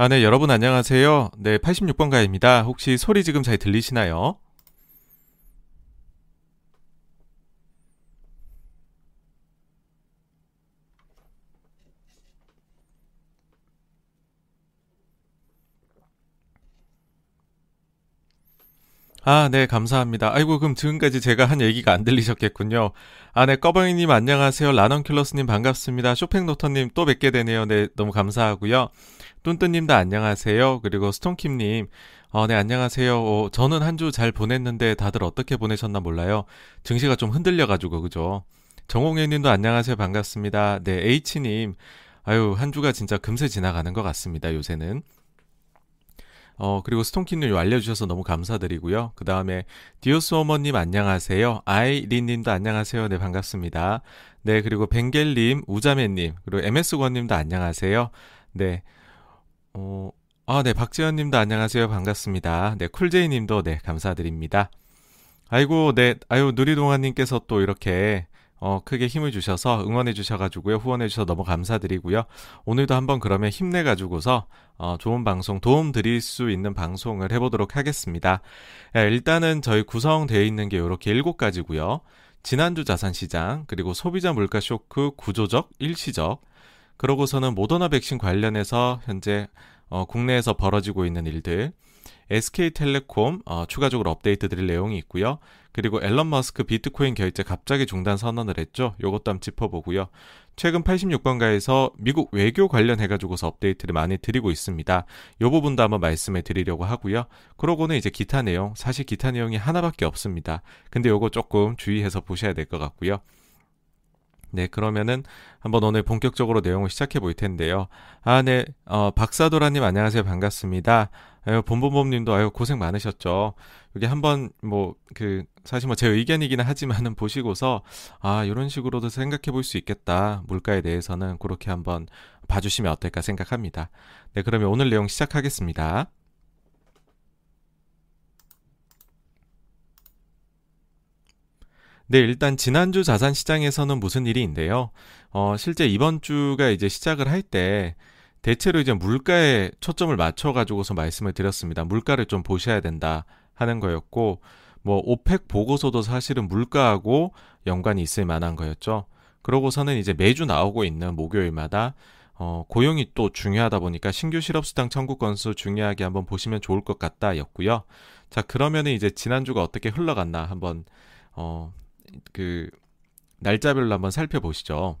아, 네, 여러분 안녕하세요. 네, 86번 가입니다. 혹시 소리 지금 잘 들리시나요? 아, 네, 감사합니다. 아이고, 그럼 지금까지 제가 한 얘기가 안 들리셨겠군요. 아, 네, 꺼벙이님 안녕하세요. 라넌킬러스님 반갑습니다. 쇼팽노터님 또 뵙게 되네요. 네, 너무 감사하고요. 뚠뚠님도 안녕하세요. 그리고 스톤킴님, 어, 네, 안녕하세요. 어, 저는 한 주 잘 보냈는데 다들 어떻게 보내셨나 몰라요. 증시가 좀 흔들려가지고, 그죠? 정홍혜님도 안녕하세요. 반갑습니다. 네, H님, 아유, 한 주가 진짜 금세 지나가는 것 같습니다. 요새는. 어, 그리고 스톤키님 알려주셔서 너무 감사드리고요. 그 다음에 디오스 어머님 안녕하세요. 아이린님도 안녕하세요. 네, 반갑습니다. 네, 그리고 벵겔님, 우자매님, 그리고 MS권님도 안녕하세요. 네, 어, 아, 네, 박지현님도 안녕하세요. 반갑습니다. 네, 쿨제이님도 네, 감사드립니다. 아이고, 네, 아유, 누리동아님께서 또 이렇게 어, 크게 힘을 주셔서 응원해 주셔가지고요. 후원해 주셔서 너무 감사드리고요. 오늘도 한번 그러면 힘내가지고서 어, 좋은 방송, 도움 드릴 수 있는 방송을 해보도록 하겠습니다. 예, 일단은 저희 구성되어 있는 게 이렇게 일곱 가지고요. 지난주 자산시장, 그리고 소비자 물가 쇼크 구조적, 일시적, 그러고서는 모더나 백신 관련해서 현재 어, 국내에서 벌어지고 있는 일들, SK텔레콤 어, 추가적으로 업데이트 드릴 내용이 있고요. 그리고 앨런 머스크 비트코인 결제 갑자기 중단 선언을 했죠. 요것도 한번 짚어보고요. 최근 86번가에서 미국 외교 관련해가지고서 업데이트를 많이 드리고 있습니다. 요 부분도 한번 말씀해 드리려고 하고요. 그러고는 이제 기타 내용, 사실 기타 내용이 하나밖에 없습니다. 근데 요거 조금 주의해서 보셔야 될 것 같고요. 네, 그러면은 한번 오늘 본격적으로 내용을 시작해 볼 텐데요. 아, 네, 어, 박사도라님 안녕하세요. 반갑습니다. 아유, 봄봄봄님도 아유, 고생 많으셨죠. 여기 한번 뭐, 그, 사실 뭐 제 의견이기는 하지만은 보시고서, 아, 이런 식으로도 생각해 볼 수 있겠다. 물가에 대해서는 그렇게 한번 봐주시면 어떨까 생각합니다. 네, 그러면 오늘 내용 시작하겠습니다. 네, 일단 지난주 자산 시장에서는 무슨 일이 인데요. 어, 실제 이번 주가 이제 시작을 할 때 대체로 이제 물가에 초점을 맞춰 가지고서 말씀을 드렸습니다. 물가를 좀 보셔야 된다 하는 거였고 뭐 오펙 보고서도 사실은 물가하고 연관이 있을 만한 거였죠. 그러고서는 이제 매주 나오고 있는 목요일마다 어, 고용이 또 중요하다 보니까 신규 실업수당 청구 건수 중요하게 한번 보시면 좋을 것 같다였고요. 자 그러면은 이제 지난주가 어떻게 흘러갔나 한번 어, 그 날짜별로 한번 살펴보시죠.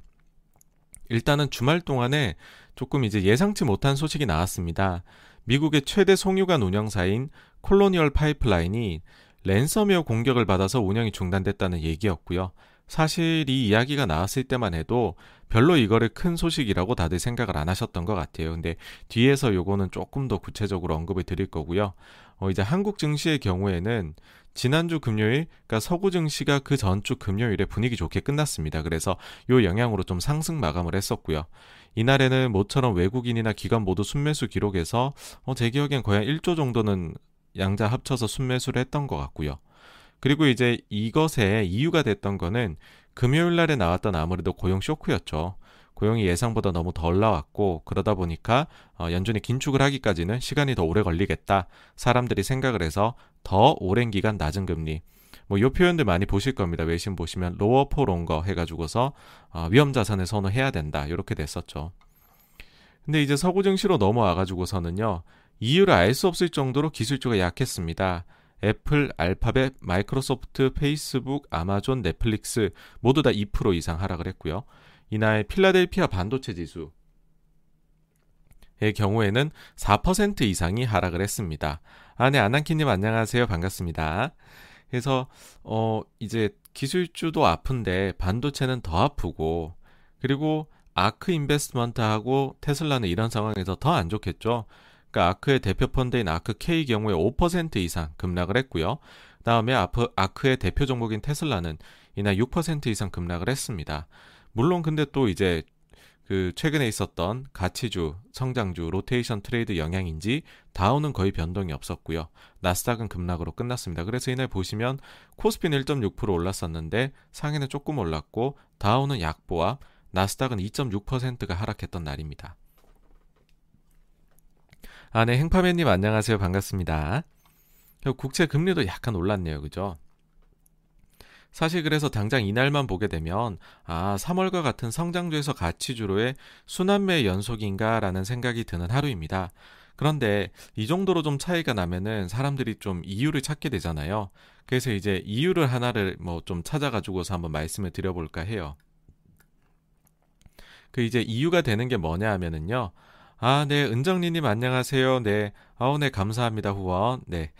일단은 주말 동안에 조금 이제 예상치 못한 소식이 나왔습니다. 미국의 최대 송유관 운영사인 콜로니얼 파이프라인이 랜섬웨어 공격을 받아서 운영이 중단됐다는 얘기였고요. 사실 이 이야기가 나왔을 때만 해도 별로 이거를 큰 소식이라고 다들 생각을 안 하셨던 것 같아요. 근데 뒤에서 요거는 조금 더 구체적으로 언급을 드릴 거고요. 어, 이제 한국 증시의 경우에는 지난주 금요일, 그러니까 서구 증시가 그 전주 금요일에 분위기 좋게 끝났습니다. 그래서 요 영향으로 좀 상승 마감을 했었고요. 이날에는 모처럼 외국인이나 기관 모두 순매수 기록에서 어, 제 기억엔 거의 1조 정도는 양자 합쳐서 순매수를 했던 것 같고요. 그리고 이제 이것에 이유가 됐던 거는 금요일 날에 나왔던 아무래도 고용 쇼크였죠. 고용이 예상보다 너무 덜 나왔고 그러다 보니까 어, 연준이 긴축을 하기까지는 시간이 더 오래 걸리겠다. 사람들이 생각을 해서 더 오랜 기간 낮은 금리. 뭐 요 표현들 많이 보실 겁니다. 외신 보시면 lower for longer 해가지고서 어, 위험 자산을 선호해야 된다. 이렇게 됐었죠. 근데 이제 서구 증시로 넘어와 가지고서는요 이유를 알 수 없을 정도로 기술주가 약했습니다. 애플, 알파벳, 마이크로소프트, 페이스북, 아마존, 넷플릭스 모두 다 2% 이상 하락을 했고요. 이날 필라델피아 반도체 지수 의 경우에는 4% 이상이 하락을 했습니다. 아, 네, 아난키님 안녕하세요. 반갑습니다. 그래서, 어, 이제 기술주도 아픈데 반도체는 더 아프고, 그리고 아크 인베스트먼트하고 테슬라는 이런 상황에서 더 안 좋겠죠. 그러니까 아크의 대표 펀드인 아크 K 경우에 5% 이상 급락을 했고요. 다음에 아크의 대표 종목인 테슬라는 이날 6% 이상 급락을 했습니다. 물론 근데 또 이제 그 최근에 있었던 가치주, 성장주, rotation trade 영향인지 다우는 거의 변동이 없었고요. 나스닥은 급락으로 끝났습니다. 그래서 이날 보시면 코스피는 1.6% 올랐었는데 상해는 조금 올랐고 다우는 약보합, 나스닥은 2.6%가 하락했던 날입니다. 아, 네, 행파맨님 안녕하세요. 반갑습니다. 국채 금리도 약간 올랐네요. 그죠? 사실 그래서 당장 이날만 보게 되면 아 3월과 같은 성장주에서 가치주로의 순환매 연속인가라는 생각이 드는 하루입니다. 그런데 이 정도로 좀 차이가 나면은 사람들이 좀 이유를 찾게 되잖아요. 그래서 이제 이유를 하나를 뭐 좀 찾아가지고서 한번 말씀을 드려볼까 해요. 그 이제 이유가 되는 게 뭐냐 하면은요. 아, 네, 은정리님 안녕하세요. 네, 아우, 네, 감사합니다, 후원. 네.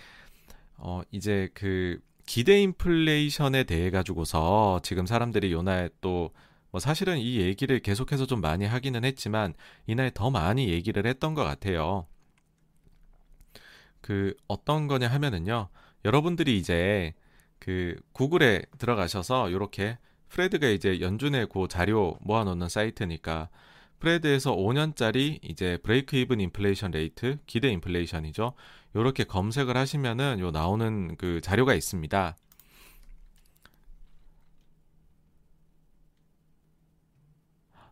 어, 이제 그 기대 인플레이션에 대해 가지고서 지금 사람들이 요날 또뭐 사실은 이 얘기를 계속해서 좀 많이 하기는 했지만 이날 더 많이 얘기를 했던 것 같아요. 그 어떤 거냐 하면은요. 여러분들이 이제 그 구글에 들어가셔서 이렇게 FRED가 이제 연준의 그 자료 모아놓는 사이트니까 FRED에서 5년짜리 이제 breakeven inflation rate 기대 인플레이션이죠. 요렇게 검색을 하시면은 요 나오는 그 자료가 있습니다.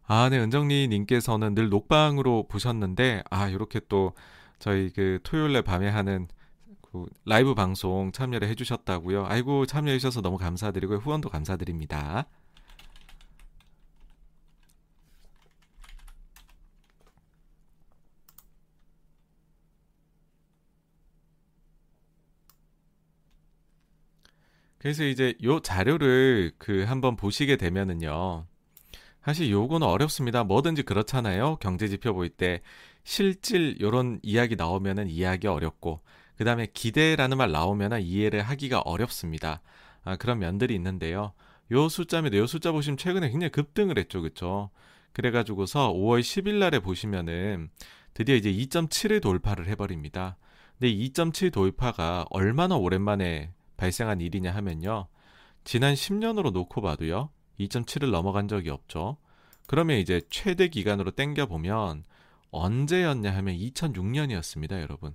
아, 네, 은정리 님께서는 늘 녹방으로 보셨는데, 아, 요렇게 또 저희 그 토요일에 밤에 하는 그 라이브 방송 참여를 해 주셨다고요. 아이고, 참여해 주셔서 너무 감사드리고 후원도 감사드립니다. 그래서 이제 요 자료를 그 한번 보시게 되면은요. 사실 요거는 어렵습니다. 뭐든지 그렇잖아요. 경제 지표 볼때 실질 요런 이야기 나오면은 이해하기 어렵고 그다음에 기대라는 말 나오면은 이해를 하기가 어렵습니다. 아, 그런 면들이 있는데요. 요 숫자입니다. 요 숫자 보시면 최근에 굉장히 급등을 했죠. 그쵸 그래 가지고서 5월 10일 날에 보시면은 드디어 이제 2.7을 돌파를 해 버립니다. 근데 2.7 돌파가 얼마나 오랜만에 발생한 일이냐 하면요. 지난 10년으로 놓고 봐도요. 2.7을 넘어간 적이 없죠. 그러면 이제 최대 기간으로 땡겨 보면 언제였냐 하면 2006년이었습니다, 여러분.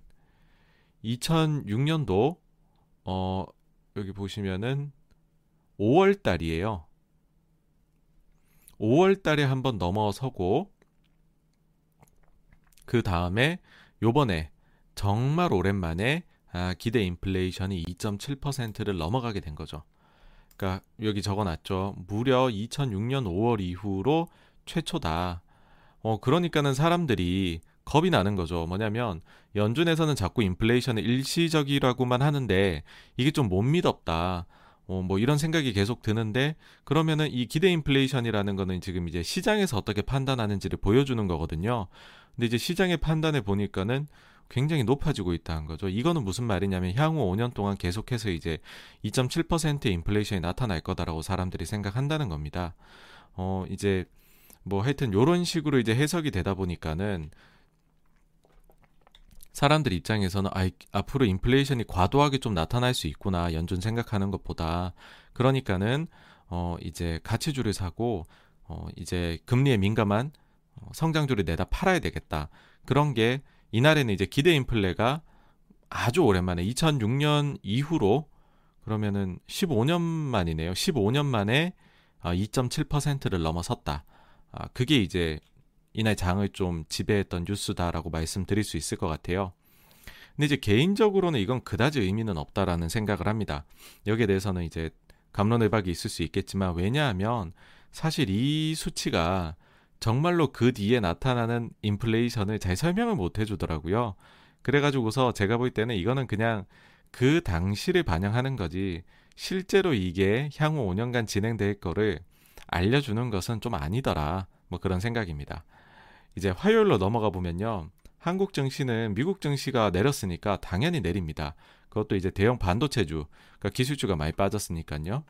2006년도 어 여기 보시면은 5월 달이에요. 5월 달에 한번 넘어서고 그 다음에 요번에 정말 오랜만에 아, 기대 인플레이션이 2.7%를 넘어가게 된 거죠. 그러니까 여기 적어놨죠. 무려 2006년 5월 이후로 최초다. 어 그러니까는 사람들이 겁이 나는 거죠. 뭐냐면 연준에서는 자꾸 인플레이션을 일시적이라고만 하는데 이게 좀 못 믿었다. 어, 뭐 이런 생각이 계속 드는데 그러면은 이 기대 인플레이션이라는 거는 지금 이제 시장에서 어떻게 판단하는지를 보여주는 거거든요. 근데 이제 시장의 판단에 보니까는 굉장히 높아지고 있다는 거죠. 이거는 무슨 말이냐면 향후 5년 동안 계속해서 이제 2.7%의 인플레이션이 나타날 거다라고 사람들이 생각한다는 겁니다. 어, 이제 뭐 하여튼 요런 식으로 이제 해석이 되다 보니까는 사람들 입장에서는 아, 앞으로 인플레이션이 과도하게 좀 나타날 수 있구나 연준 생각하는 것보다 그러니까는 어 이제 가치주를 사고 어 이제 금리에 민감한 어, 성장주를 내다 팔아야 되겠다 그런 게 이날에는 이제 기대 인플레가 아주 오랜만에 2006년 이후로 그러면은 15년 만이네요. 15년 만에 2.7%를 아, 넘어섰다. 아, 그게 이제 이날 장을 좀 지배했던 뉴스다라고 말씀드릴 수 있을 것 같아요. 근데 이제 개인적으로는 이건 그다지 의미는 없다라는 생각을 합니다. 여기에 대해서는 이제 감론을박이 있을 수 있겠지만 왜냐하면 사실 이 수치가 정말로 그 뒤에 나타나는 인플레이션을 잘 설명을 못 해주더라고요. 그래가지고서 제가 볼 때는 이거는 그냥 그 당시를 반영하는 거지 실제로 이게 향후 5년간 진행될 거를 알려주는 것은 좀 아니더라. 뭐 그런 생각입니다. 이제 화요일로 넘어가 보면요. 한국 증시는 미국 증시가 내렸으니까 당연히 내립니다. 그것도 이제 대형 반도체주, 그러니까 기술주가 많이 빠졌으니까요.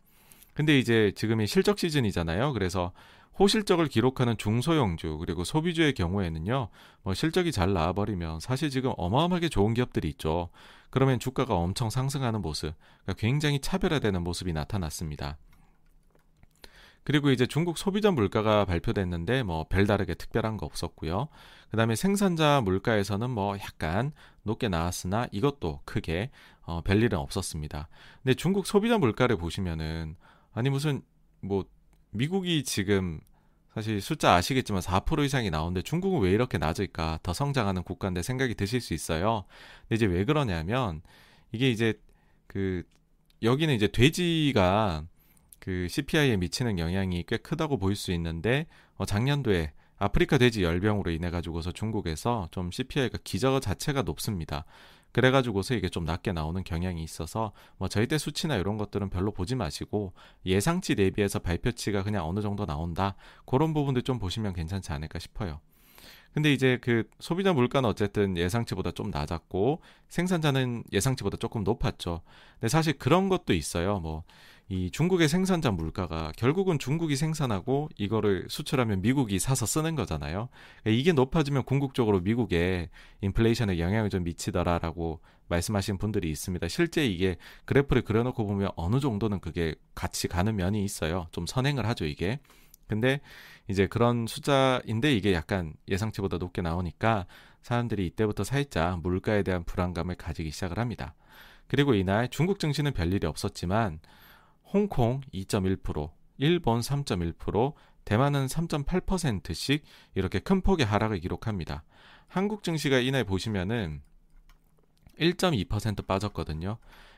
근데 이제 지금이 실적 시즌이잖아요. 그래서 호실적을 기록하는 중소형주 그리고 소비주의 경우에는요, 뭐 실적이 잘 나와버리면 사실 지금 어마어마하게 좋은 기업들이 있죠. 그러면 주가가 엄청 상승하는 모습, 그러니까 굉장히 차별화되는 모습이 나타났습니다. 그리고 이제 중국 소비자 물가가 발표됐는데 뭐 별다르게 특별한 거 없었고요. 그다음에 생산자 물가에서는 뭐 약간 높게 나왔으나 이것도 크게 어, 별일은 없었습니다. 근데 중국 소비자 물가를 보시면은 아니 무슨 뭐 미국이 지금 사실 숫자 아시겠지만 4% 이상이 나오는데 중국은 왜 이렇게 낮을까? 더 성장하는 국가인데 생각이 드실 수 있어요. 근데 이제 왜 그러냐면 이게 이제 그 여기는 이제 돼지가 그 CPI에 미치는 영향이 꽤 크다고 보일 수 있는데 어 작년도에 아프리카 돼지 열병으로 인해 가지고서 중국에서 좀 CPI가 기저 자체가 높습니다. 그래가지고서 이게 좀 낮게 나오는 경향이 있어서 뭐 저희 때 수치나 이런 것들은 별로 보지 마시고 예상치 대비해서 발표치가 그냥 어느 정도 나온다 그런 부분들 좀 보시면 괜찮지 않을까 싶어요. 근데 이제 그 소비자 물가는 어쨌든 예상치보다 좀 낮았고 생산자는 예상치보다 조금 높았죠. 근데 사실 그런 것도 있어요. 뭐 이 중국의 생산자 물가가 결국은 중국이 생산하고 이거를 수출하면 미국이 사서 쓰는 거잖아요. 그러니까 이게 높아지면 궁극적으로 미국에 인플레이션에 영향을 좀 미치더라라고 말씀하신 분들이 있습니다. 실제 이게 그래프를 그려놓고 보면 어느 정도는 그게 같이 가는 면이 있어요. 좀 선행을 하죠, 이게. 근데 이제 그런 숫자인데 이게 약간 예상치보다 높게 나오니까 사람들이 이때부터 살짝 물가에 대한 불안감을 가지기 시작을 합니다. 그리고 이날 중국 증시는 별일이 없었지만 홍콩 2.1%, 일본 3.1%, 대만은 3.8%씩 이렇게 큰 폭의 하락을 기록합니다. 한국 증시가 이날 보시면은 1.2% 빠졌거든요.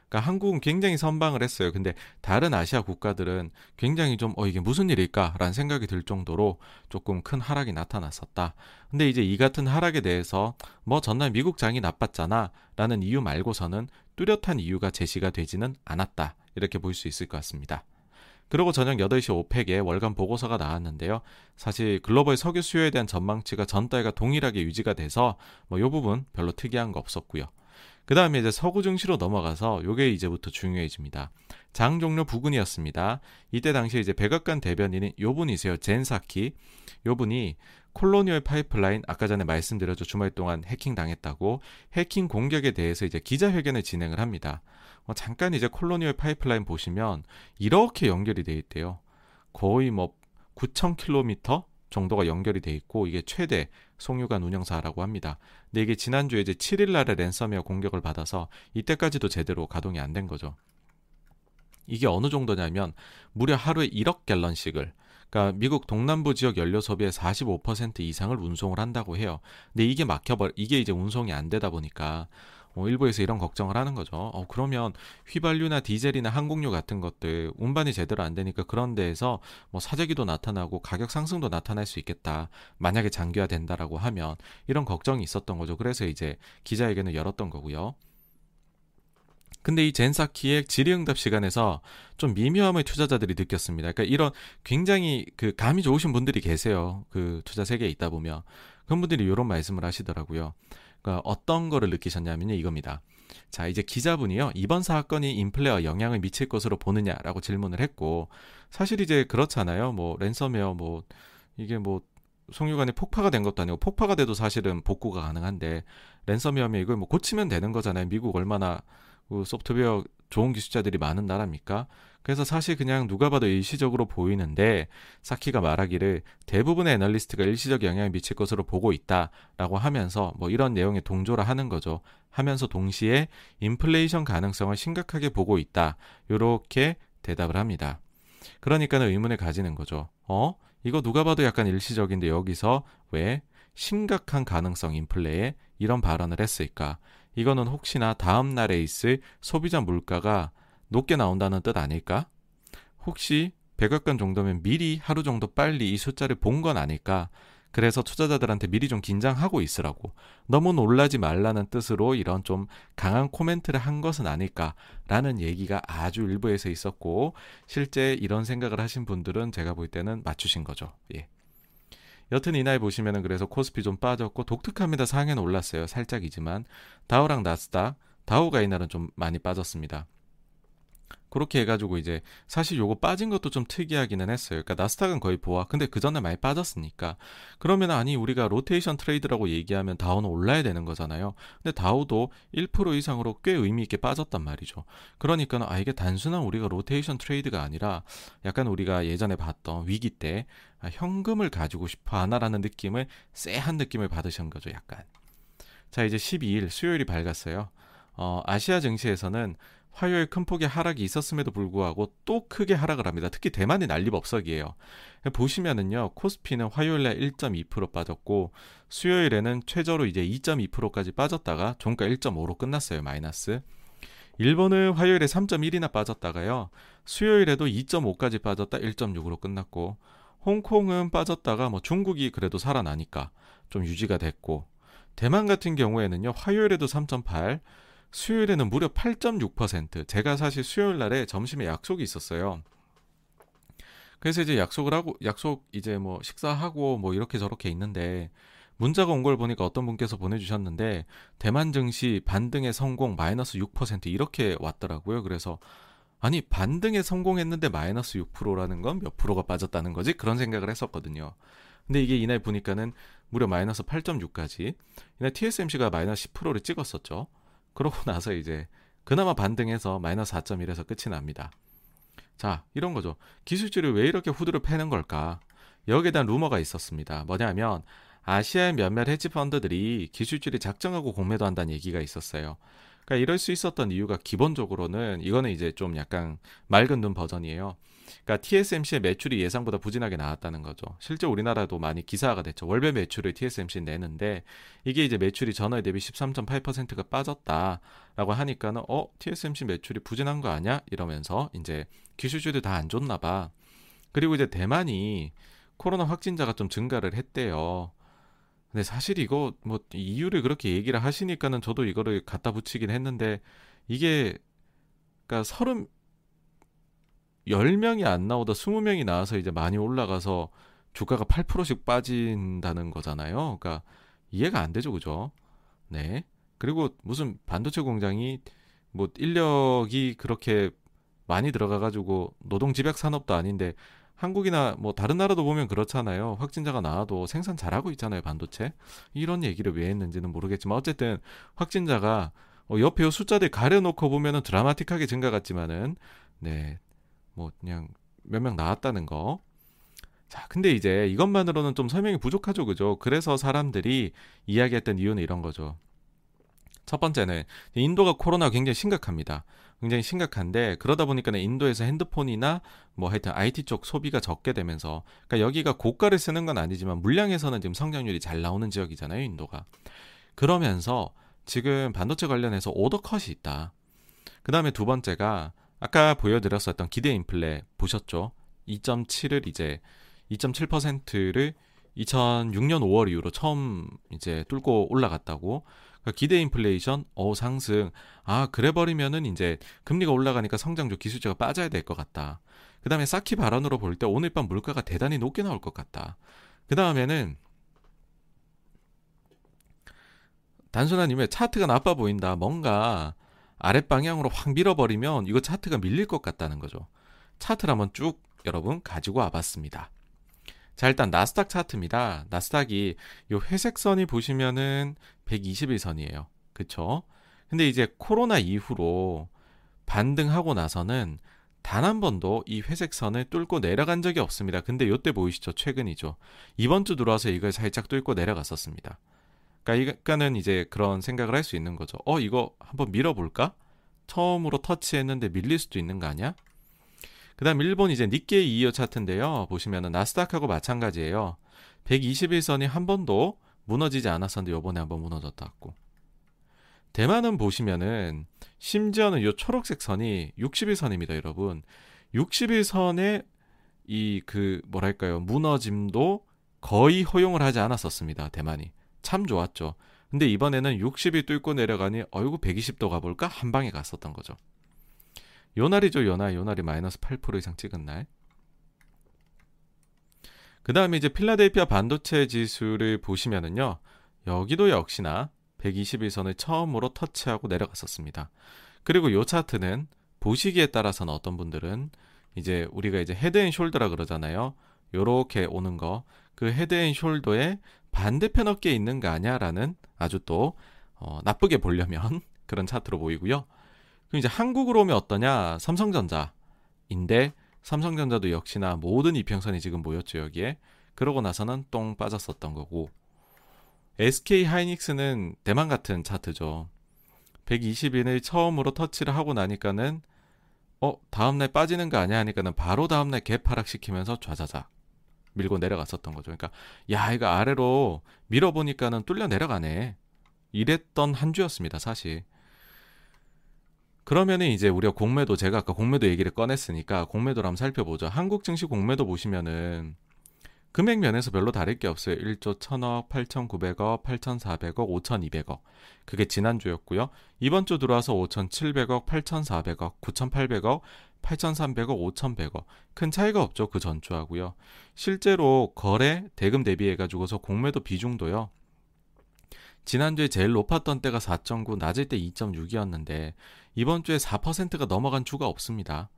그러니까 한국은 굉장히 선방을 했어요. 근데 다른 아시아 국가들은 굉장히 좀, 어, 이게 무슨 일일까? 라는 생각이 들 정도로 조금 큰 하락이 나타났었다. 근데 이제 이 같은 하락에 대해서 뭐 전날 미국 장이 나빴잖아. 라는 이유 말고서는 뚜렷한 이유가 제시가 되지는 않았다. 이렇게 볼 수 있을 것 같습니다. 그리고 저녁 8시 오펙에 월간 보고서가 나왔는데요. 사실 글로벌 석유 수요에 대한 전망치가 전달과 동일하게 유지가 돼서 뭐 요 부분 별로 특이한 거 없었고요. 그 다음에 이제 서구 증시로 넘어가서 요게 이제부터 중요해집니다. 장 종료 부근이었습니다. 이때 당시에 이제 백악관 대변인인 요 분이세요. 젠사키. 요 분이 콜로니얼 파이프라인 아까 전에 말씀드렸죠. 주말 동안 해킹 당했다고 해킹 공격에 대해서 이제 기자회견을 진행을 합니다. 어, 잠깐 이제 콜로니얼 파이프라인 보시면 이렇게 연결이 돼 있대요. 거의 뭐 9,000km 정도가 연결이 돼 있고 이게 최대 송유관 운영사라고 합니다. 근데 이게 지난주에 이제 7일 날에 랜섬웨어 공격을 받아서 이때까지도 제대로 가동이 안 된 거죠. 이게 어느 정도냐면 무려 하루에 1억 갤런씩을 그러니까 미국 동남부 지역 연료 소비의 45% 이상을 운송을 한다고 해요. 근데 이게 막혀버 이게 이제 운송이 안 되다 보니까 어, 일부에서 이런 걱정을 하는 거죠. 어, 그러면 휘발유나 디젤이나 항공유 같은 것들 운반이 제대로 안 되니까 그런 데에서 뭐 사재기도 나타나고 가격 상승도 나타날 수 있겠다. 만약에 장기화 된다라고 하면 이런 걱정이 있었던 거죠. 그래서 이제 기자회견을 열었던 거고요. 근데 이 젠사 키의 질의응답 시간에서 좀 미묘함을 투자자들이 느꼈습니다. 그러니까 이런 굉장히 그 감이 좋으신 분들이 계세요. 그 투자 세계에 있다 보면 그런 분들이 이런 말씀을 하시더라고요. 그러니까 어떤 거를 느끼셨냐면요 이겁니다. 자 이제 기자분이요 이번 사건이 인플레어 영향을 미칠 것으로 보느냐라고 질문을 했고 사실 이제 그렇잖아요. 뭐 랜섬웨어 뭐 이게 뭐 송유관이 폭파가 된 것도 아니고 폭파가 돼도 사실은 복구가 가능한데 랜섬웨어면 이걸 뭐 고치면 되는 거잖아요. 미국 얼마나 그 소프트웨어 좋은 기술자들이 많은 나라입니까? 그래서 사실 그냥 누가 봐도 일시적으로 보이는데 사키가 말하기를 대부분의 애널리스트가 일시적 영향을 미칠 것으로 보고 있다라고 하면서 뭐 이런 내용에 동조를 하는 거죠. 하면서 동시에 인플레이션 가능성을 심각하게 보고 있다. 요렇게 대답을 합니다. 그러니까 는 의문을 가지는 거죠. 어? 이거 누가 봐도 약간 일시적인데 여기서 왜 심각한 가능성 인플레에 이런 발언을 했을까? 이거는 혹시나 다음 날에 있을 소비자 물가가 높게 나온다는 뜻 아닐까? 혹시 백악관 정도면 미리 하루 정도 빨리 이 숫자를 본 건 아닐까? 그래서 투자자들한테 미리 좀 긴장하고 있으라고 너무 놀라지 말라는 뜻으로 이런 좀 강한 코멘트를 한 것은 아닐까라는 얘기가 아주 일부에서 있었고 실제 이런 생각을 하신 분들은 제가 볼 때는 맞추신 거죠. 예. 여튼 이날 보시면은 그래서 코스피 좀 빠졌고 독특합니다. 상해는 올랐어요. 살짝이지만 다우랑 나스닥 다우가 이날은 좀 많이 빠졌습니다. 그렇게 해가지고 이제 사실 요거 빠진 것도 좀 특이하기는 했어요. 그러니까 나스닥은 거의 보합. 근데 그 전에 많이 빠졌으니까 그러면 아니 우리가 rotation trade라고 얘기하면 다우는 올라야 되는 거잖아요. 근데 다우도 1% 이상으로 꽤 의미 있게 빠졌단 말이죠. 그러니까는 아 이게 단순한 우리가 rotation trade가 아니라 약간 우리가 예전에 봤던 위기 때 아, 현금을 가지고 싶어 하나라는 느낌을 쎄한 느낌을 받으신 거죠. 약간. 자 이제 12일 수요일이 밝았어요. 어, 아시아 증시에서는 화요일 큰 폭의 하락이 있었음에도 불구하고 또 크게 하락을 합니다. 특히 대만이 난리법석이에요. 보시면은요, 코스피는 화요일날 1.2% 빠졌고 수요일에는 최저로 이제 2.2%까지 빠졌다가 종가 1.5로 끝났어요. 마이너스. 일본은 화요일에 3.1이나 빠졌다가요. 수요일에도 2.5까지 빠졌다 1.6으로 끝났고 홍콩은 빠졌다가 뭐 중국이 그래도 살아나니까 좀 유지가 됐고 대만 같은 경우에는요. 화요일에도 3.8, 수요일에는 무려 8.6%. 제가 사실 수요일 날에 점심에 약속이 있었어요. 그래서 이제 약속을 하고 약속 이제 뭐 식사하고 뭐 이렇게 저렇게 있는데 문자가 온 걸 보니까 어떤 분께서 보내주셨는데 대만 증시 반등의 성공 마이너스 6% 이렇게 왔더라고요. 그래서 아니 반등에 성공했는데 마이너스 6%라는 건 몇 프로가 빠졌다는 거지 그런 생각을 했었거든요. 근데 이게 이날 보니까는 무려 마이너스 8.6까지 이날 TSMC가 마이너스 10%를 찍었었죠. 그러고 나서 이제 그나마 반등해서 마이너스 4.1에서 끝이 납니다. 자, 이런 거죠. 기술주를 왜 이렇게 후드를 패는 걸까? 여기에 대한 루머가 있었습니다. 뭐냐면 아시아의 몇몇 헤지 펀드들이 기술주를 작정하고 공매도 한다는 얘기가 있었어요. 그러니까 이럴 수 있었던 이유가 기본적으로는 이거는 이제 좀 약간 맑은 눈 버전이에요. 그러니까 TSMC의 매출이 예상보다 부진하게 나왔다는 거죠. 실제 우리나라도 많이 기사화가 됐죠. 월별 매출을 TSMC 내는데 이게 이제 매출이 전월 대비 13.8%가 빠졌다라고 하니까는 어 TSMC 매출이 부진한 거 아니야? 이러면서 이제 기술주들 다 안 좋나 봐. 그리고 이제 대만이 코로나 확진자가 좀 증가를 했대요. 근데 사실 이거 뭐 이유를 그렇게 얘기를 하시니까는 저도 이거를 갖다 붙이긴 했는데 이게 그러니까 서른 10명이 안 나오다 20명이 나와서 이제 많이 올라가서 주가가 8%씩 빠진다는 거잖아요. 그러니까 이해가 안 되죠. 그죠? 네. 그리고 무슨 반도체 공장이 뭐 인력이 그렇게 많이 들어가 가지고 노동 집약 산업도 아닌데 한국이나 뭐 다른 나라도 보면 그렇잖아요. 확진자가 나와도 생산 잘하고 있잖아요, 반도체. 이런 얘기를 왜 했는지는 모르겠지만 어쨌든 확진자가 어, 옆에 숫자들 가려놓고 보면은 드라마틱하게 증가 같지만은 네, 뭐 그냥 몇 명 나왔다는 거. 자, 근데 이제 이것만으로는 좀 설명이 부족하죠, 그죠? 그래서 사람들이 이야기했던 이유는 이런 거죠. 첫 번째는 인도가 코로나가 굉장히 심각합니다. 굉장히 심각한데 그러다 보니까 인도에서 핸드폰이나 뭐 하여튼 IT 쪽 소비가 적게 되면서 그러니까 여기가 고가를 쓰는 건 아니지만 물량에서는 지금 성장률이 잘 나오는 지역이잖아요, 인도가. 그러면서 지금 반도체 관련해서 오더 컷이 있다. 그다음에 두 번째가 아까 보여드렸었던 기대 인플레 보셨죠? 2.7을 이제 2.7%를 2006년 5월 이후로 처음 이제 뚫고 올라갔다고. 그러니까 기대 인플레이션, 어 상승. 아 그래 버리면은 이제 금리가 올라가니까 성장주 기술주가 빠져야 될 것 같다. 그 다음에 쌓기 발언으로 볼 때 오늘 밤 물가가 대단히 높게 나올 것 같다. 그 다음에는 단순한 이유에 차트가 나빠 보인다. 뭔가 아랫방향으로 확 밀어버리면 이거 차트가 밀릴 것 같다는 거죠. 차트를 한번 쭉 여러분 가지고 와봤습니다. 자, 일단 나스닥 차트입니다. 나스닥이 요 회색 선이 보시면은 121선이에요. 그쵸? 근데 이제 코로나 이후로 반등하고 나서는 단 한 번도 이 회색 선을 뚫고 내려간 적이 없습니다. 근데 요때 보이시죠? 최근이죠. 이번 주 들어와서 이걸 살짝 뚫고 내려갔었습니다. 그러니까는 이제 그런 생각을 할 수 있는 거죠. 어, 이거 한번 밀어볼까? 처음으로 터치했는데 밀릴 수도 있는 거 아니야? 그 다음 일본 이제 니케이 2호 차트인데요. 보시면은 나스닥하고 마찬가지예요. 121선이 한 번도 무너지지 않았었는데 요번에 한번 무너졌다 고 대만은 보시면은 심지어는 요 초록색 선이 61선입니다, 여러분. 61선의 이 그 뭐랄까요 무너짐도 거의 허용을 하지 않았었습니다, 대만이. 참 좋았죠. 근데 이번에는 60이 뚫고 내려가니 어이구 120도 가볼까 한 방에 갔었던 거죠. 요 날이죠, 요 날. 요 날이 마이너스 8% 이상 찍은 날. 그 다음에 이제 필라델피아 반도체 지수를 보시면은요. 여기도 역시나 121선을 처음으로 터치하고 내려갔었습니다. 그리고 요 차트는 보시기에 따라서는 어떤 분들은 이제 우리가 이제 헤드앤숄더라 그러잖아요. 요렇게 오는 거. 그 헤드앤숄더의 반대편 어깨에 있는 거 아니야라는 아주 또 어, 나쁘게 보려면 그런 차트로 보이고요. 그럼 이제 한국으로 오면 어떠냐? 삼성전자인데 삼성전자도 역시나 모든 이평선이 지금 모였죠 여기에. 그러고 나서는 똥 빠졌었던 거고 SK 하이닉스는 대만 같은 차트죠. 120인을 처음으로 터치를 하고 나니까는 어 다음날 빠지는 거 아니야 하니까는 바로 다음날 개파락 시키면서 좌자자 밀고 내려갔었던 거죠. 그러니까 야 이거 아래로 밀어보니까는 뚫려 내려가네. 이랬던 한 주였습니다, 사실. 그러면은 이제 우리가 공매도 제가 아까 공매도 얘기를 꺼냈으니까 공매도를 한번 살펴보죠. 한국 증시 공매도 보시면은 금액 면에서 별로 다를 게 없어요. 1조 1000억, 8,900억, 8,400억, 5,200억. 그게 지난주였고요. 이번 주 들어와서 5,700억, 8,400억, 9,800억, 8,300억, 5,100억. 큰 차이가 없죠. 그 전주하고요. 실제로 거래 대금 대비해 가지고서 공매도 비중도요. 지난주에 제일 높았던 때가 4.9, 낮을 때 2.6이었는데 이번 주에 4%가 넘어간 주가 없습니다.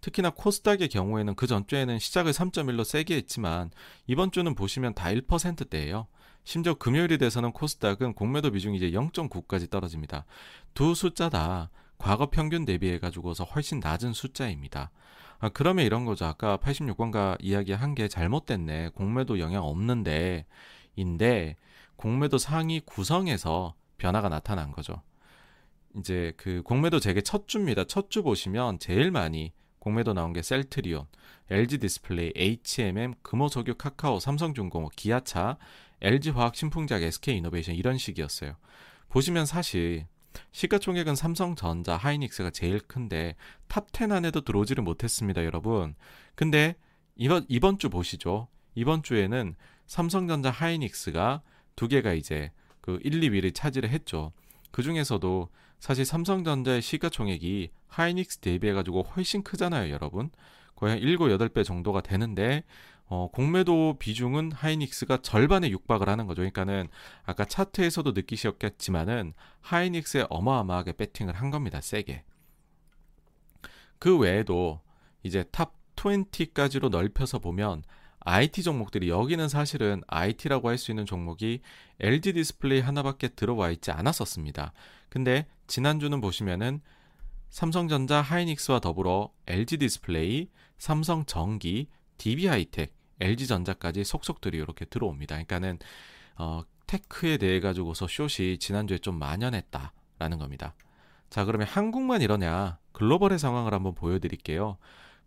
특히나 코스닥의 경우에는 그 전주에는 시작을 3.1로 세게 했지만 이번 주는 보시면 다 1%대예요. 심지어 금요일이 돼서는 코스닥은 공매도 비중이 이제 0.9까지 떨어집니다. 두 숫자 다 과거 평균 대비해 가지고서 훨씬 낮은 숫자입니다. 아, 그러면 이런 거죠. 아까 86번가 이야기한 게 잘못됐네. 공매도 영향 없는데 인데 공매도 상위 구성에서 변화가 나타난 거죠. 이제 그 공매도 재개 첫 주입니다. 첫 주 보시면 제일 많이 공매도 나온 게 셀트리온, LG 디스플레이, HMM, 금호석유, 카카오, 삼성중공업, 기아차, LG화학, 신풍제약, SK이노베이션 이런 식이었어요. 보시면 사실 시가총액은 삼성전자, 하이닉스가 제일 큰데 top 10 안에도 들어오지를 못했습니다, 여러분. 근데 이번 이번 주 보시죠. 이번 주에는 삼성전자, 하이닉스가 두 개가 이제 그 1, 2위를 차지를 했죠. 그 중에서도 사실 삼성전자의 시가총액이 하이닉스 대비해가지고 훨씬 크잖아요, 여러분. 거의 한 7, 8배 정도가 되는데, 어, 공매도 비중은 하이닉스가 절반에 육박을 하는 거죠. 그러니까는 아까 차트에서도 느끼셨겠지만은 하이닉스에 어마어마하게 배팅을 한 겁니다, 세게. 그 외에도 이제 top 20까지로 넓혀서 보면 IT 종목들이 여기는 사실은 IT라고 할 수 있는 종목이 LG 디스플레이 하나밖에 들어와 있지 않았었습니다. 근데 지난주는 보시면은 삼성전자 하이닉스와 더불어 LG 디스플레이, 삼성 전기, DB하이텍, LG전자까지 속속들이 이렇게 들어옵니다. 그러니까는 어, 테크에 대해 가지고서 숏이 지난주에 좀 만연했다라는 겁니다. 자, 그러면 한국만 이러냐? 글로벌의 상황을 한번 보여드릴게요.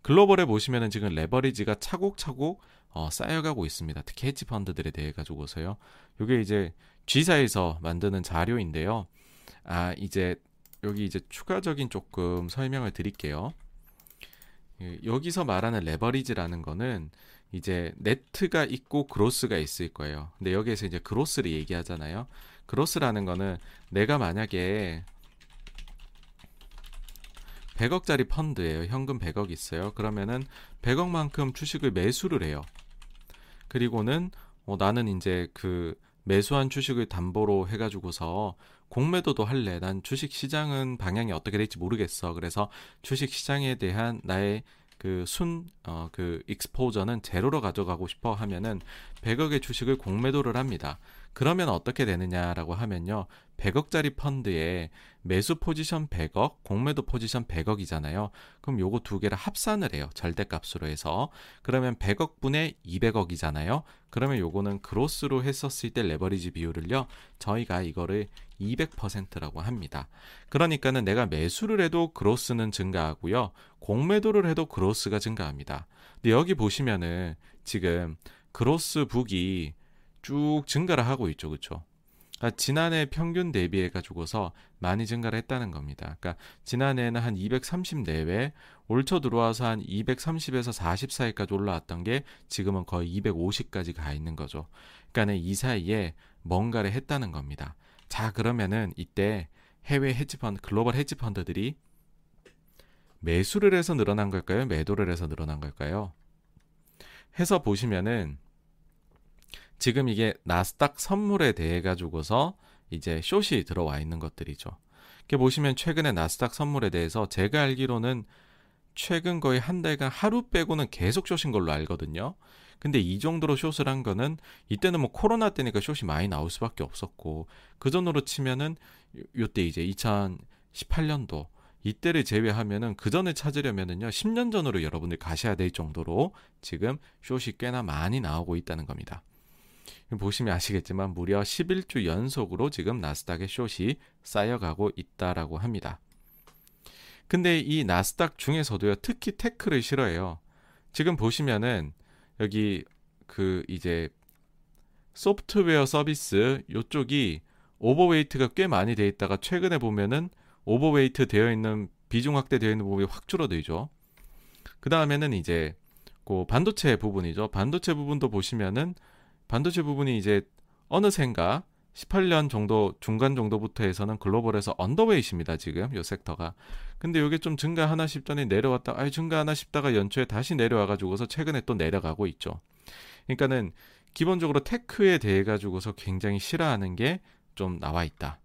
글로벌에 보시면은 지금 레버리지가 차곡차곡 어, 쌓여가고 있습니다. 특히 헤지 펀드들에 대해 가지고서요. 이게 이제 G사에서 만드는 자료인데요. 아, 이제 여기 이제 추가적인 조금 설명을 드릴게요. 예, 여기서 말하는 레버리지라는 거는 이제 네트가 있고 그로스가 있을 거예요. 근데 여기에서 이제 그로스를 얘기하잖아요. 그로스라는 거는 내가 만약에 100억짜리 펀드예요. 현금 100억 있어요. 그러면은 100억만큼 주식을 매수를 해요. 그리고는 어, 나는 이제 그 매수한 주식을 담보로 해가지고서 공매도도 할래. 난 주식 시장은 방향이 어떻게 될지 모르겠어. 그래서 주식 시장에 대한 나의 그 순, 어, 그 익스포저는 제로로 가져가고 싶어 하면은 100억의 주식을 공매도를 합니다. 그러면 어떻게 되느냐라고 하면요. 100억짜리 펀드에 매수 포지션 100억, 공매도 포지션 100억이잖아요. 그럼 요거 두 개를 합산을 해요. 절대값으로 해서. 그러면 100억 분의 200억이잖아요. 그러면 요거는 그로스로 했었을 때 레버리지 비율을요. 저희가 이거를 200%라고 합니다. 그러니까는 내가 매수를 해도 그로스는 증가하고요. 공매도를 해도 그로스가 증가합니다. 근데 여기 보시면은 지금 그로스 북이 쭉 증가를 하고 있죠. 그렇죠? 그러니까 지난해 평균 대비해 가지고서 많이 증가를 했다는 겁니다. 그러니까 지난해에는 한 230 내외, 올초 들어와서 한 230에서 40 사이까지 올라왔던 게 지금은 거의 250까지 가 있는 거죠. 그러니까 이 사이에 뭔가를 했다는 겁니다. 자, 그러면은 이때 해외 헤지펀드, 글로벌 헤지펀드들이 매수를 해서 늘어난 걸까요? 매도를 해서 늘어난 걸까요? 해서 보시면은 지금 이게 나스닥 선물에 대해 가지고서 이제 숏이 들어와 있는 것들이죠. 이렇게 보시면 최근에 나스닥 선물에 대해서 제가 알기로는 최근 거의 한 달간 하루 빼고는 계속 숏인 걸로 알거든요. 근데 이 정도로 숏을 한 거는 이때는 뭐 코로나 때니까 숏이 많이 나올 수밖에 없었고 그 전으로 치면은 요때 이제 2018년도 이때를 제외하면은 그 전에 찾으려면은요 10년 전으로 여러분들 가셔야 될 정도로 지금 숏이 꽤나 많이 나오고 있다는 겁니다. 보시면 아시겠지만 무려 11주 연속으로 지금 나스닥의 숏이 쌓여가고 있다라고 합니다. 근데 이 나스닥 중에서도요, 특히 tech를 싫어해요. 지금 보시면은 여기 그 이제 소프트웨어 서비스 요쪽이 overweight가 꽤 많이 돼 있다가 최근에 보면은 overweight 되어 있는 비중 확대되어 있는 부분이 확 줄어들죠. 그 다음에는 이제 그 반도체 부분이죠. 반도체 부분도 보시면은 반도체 부분이 이제 어느샌가 18년 정도 중간 정도부터 해서는 글로벌에서 언더웨이트입니다. 지금 요 섹터가. 근데 이게 좀 증가하나 싶더니 내려왔다. 아, 증가하나 싶다가 연초에 다시 내려와 가지고서 최근에 또 내려가고 있죠. 그러니까는 기본적으로 테크에 대해 가지고서 굉장히 싫어하는 게 좀 나와 있다.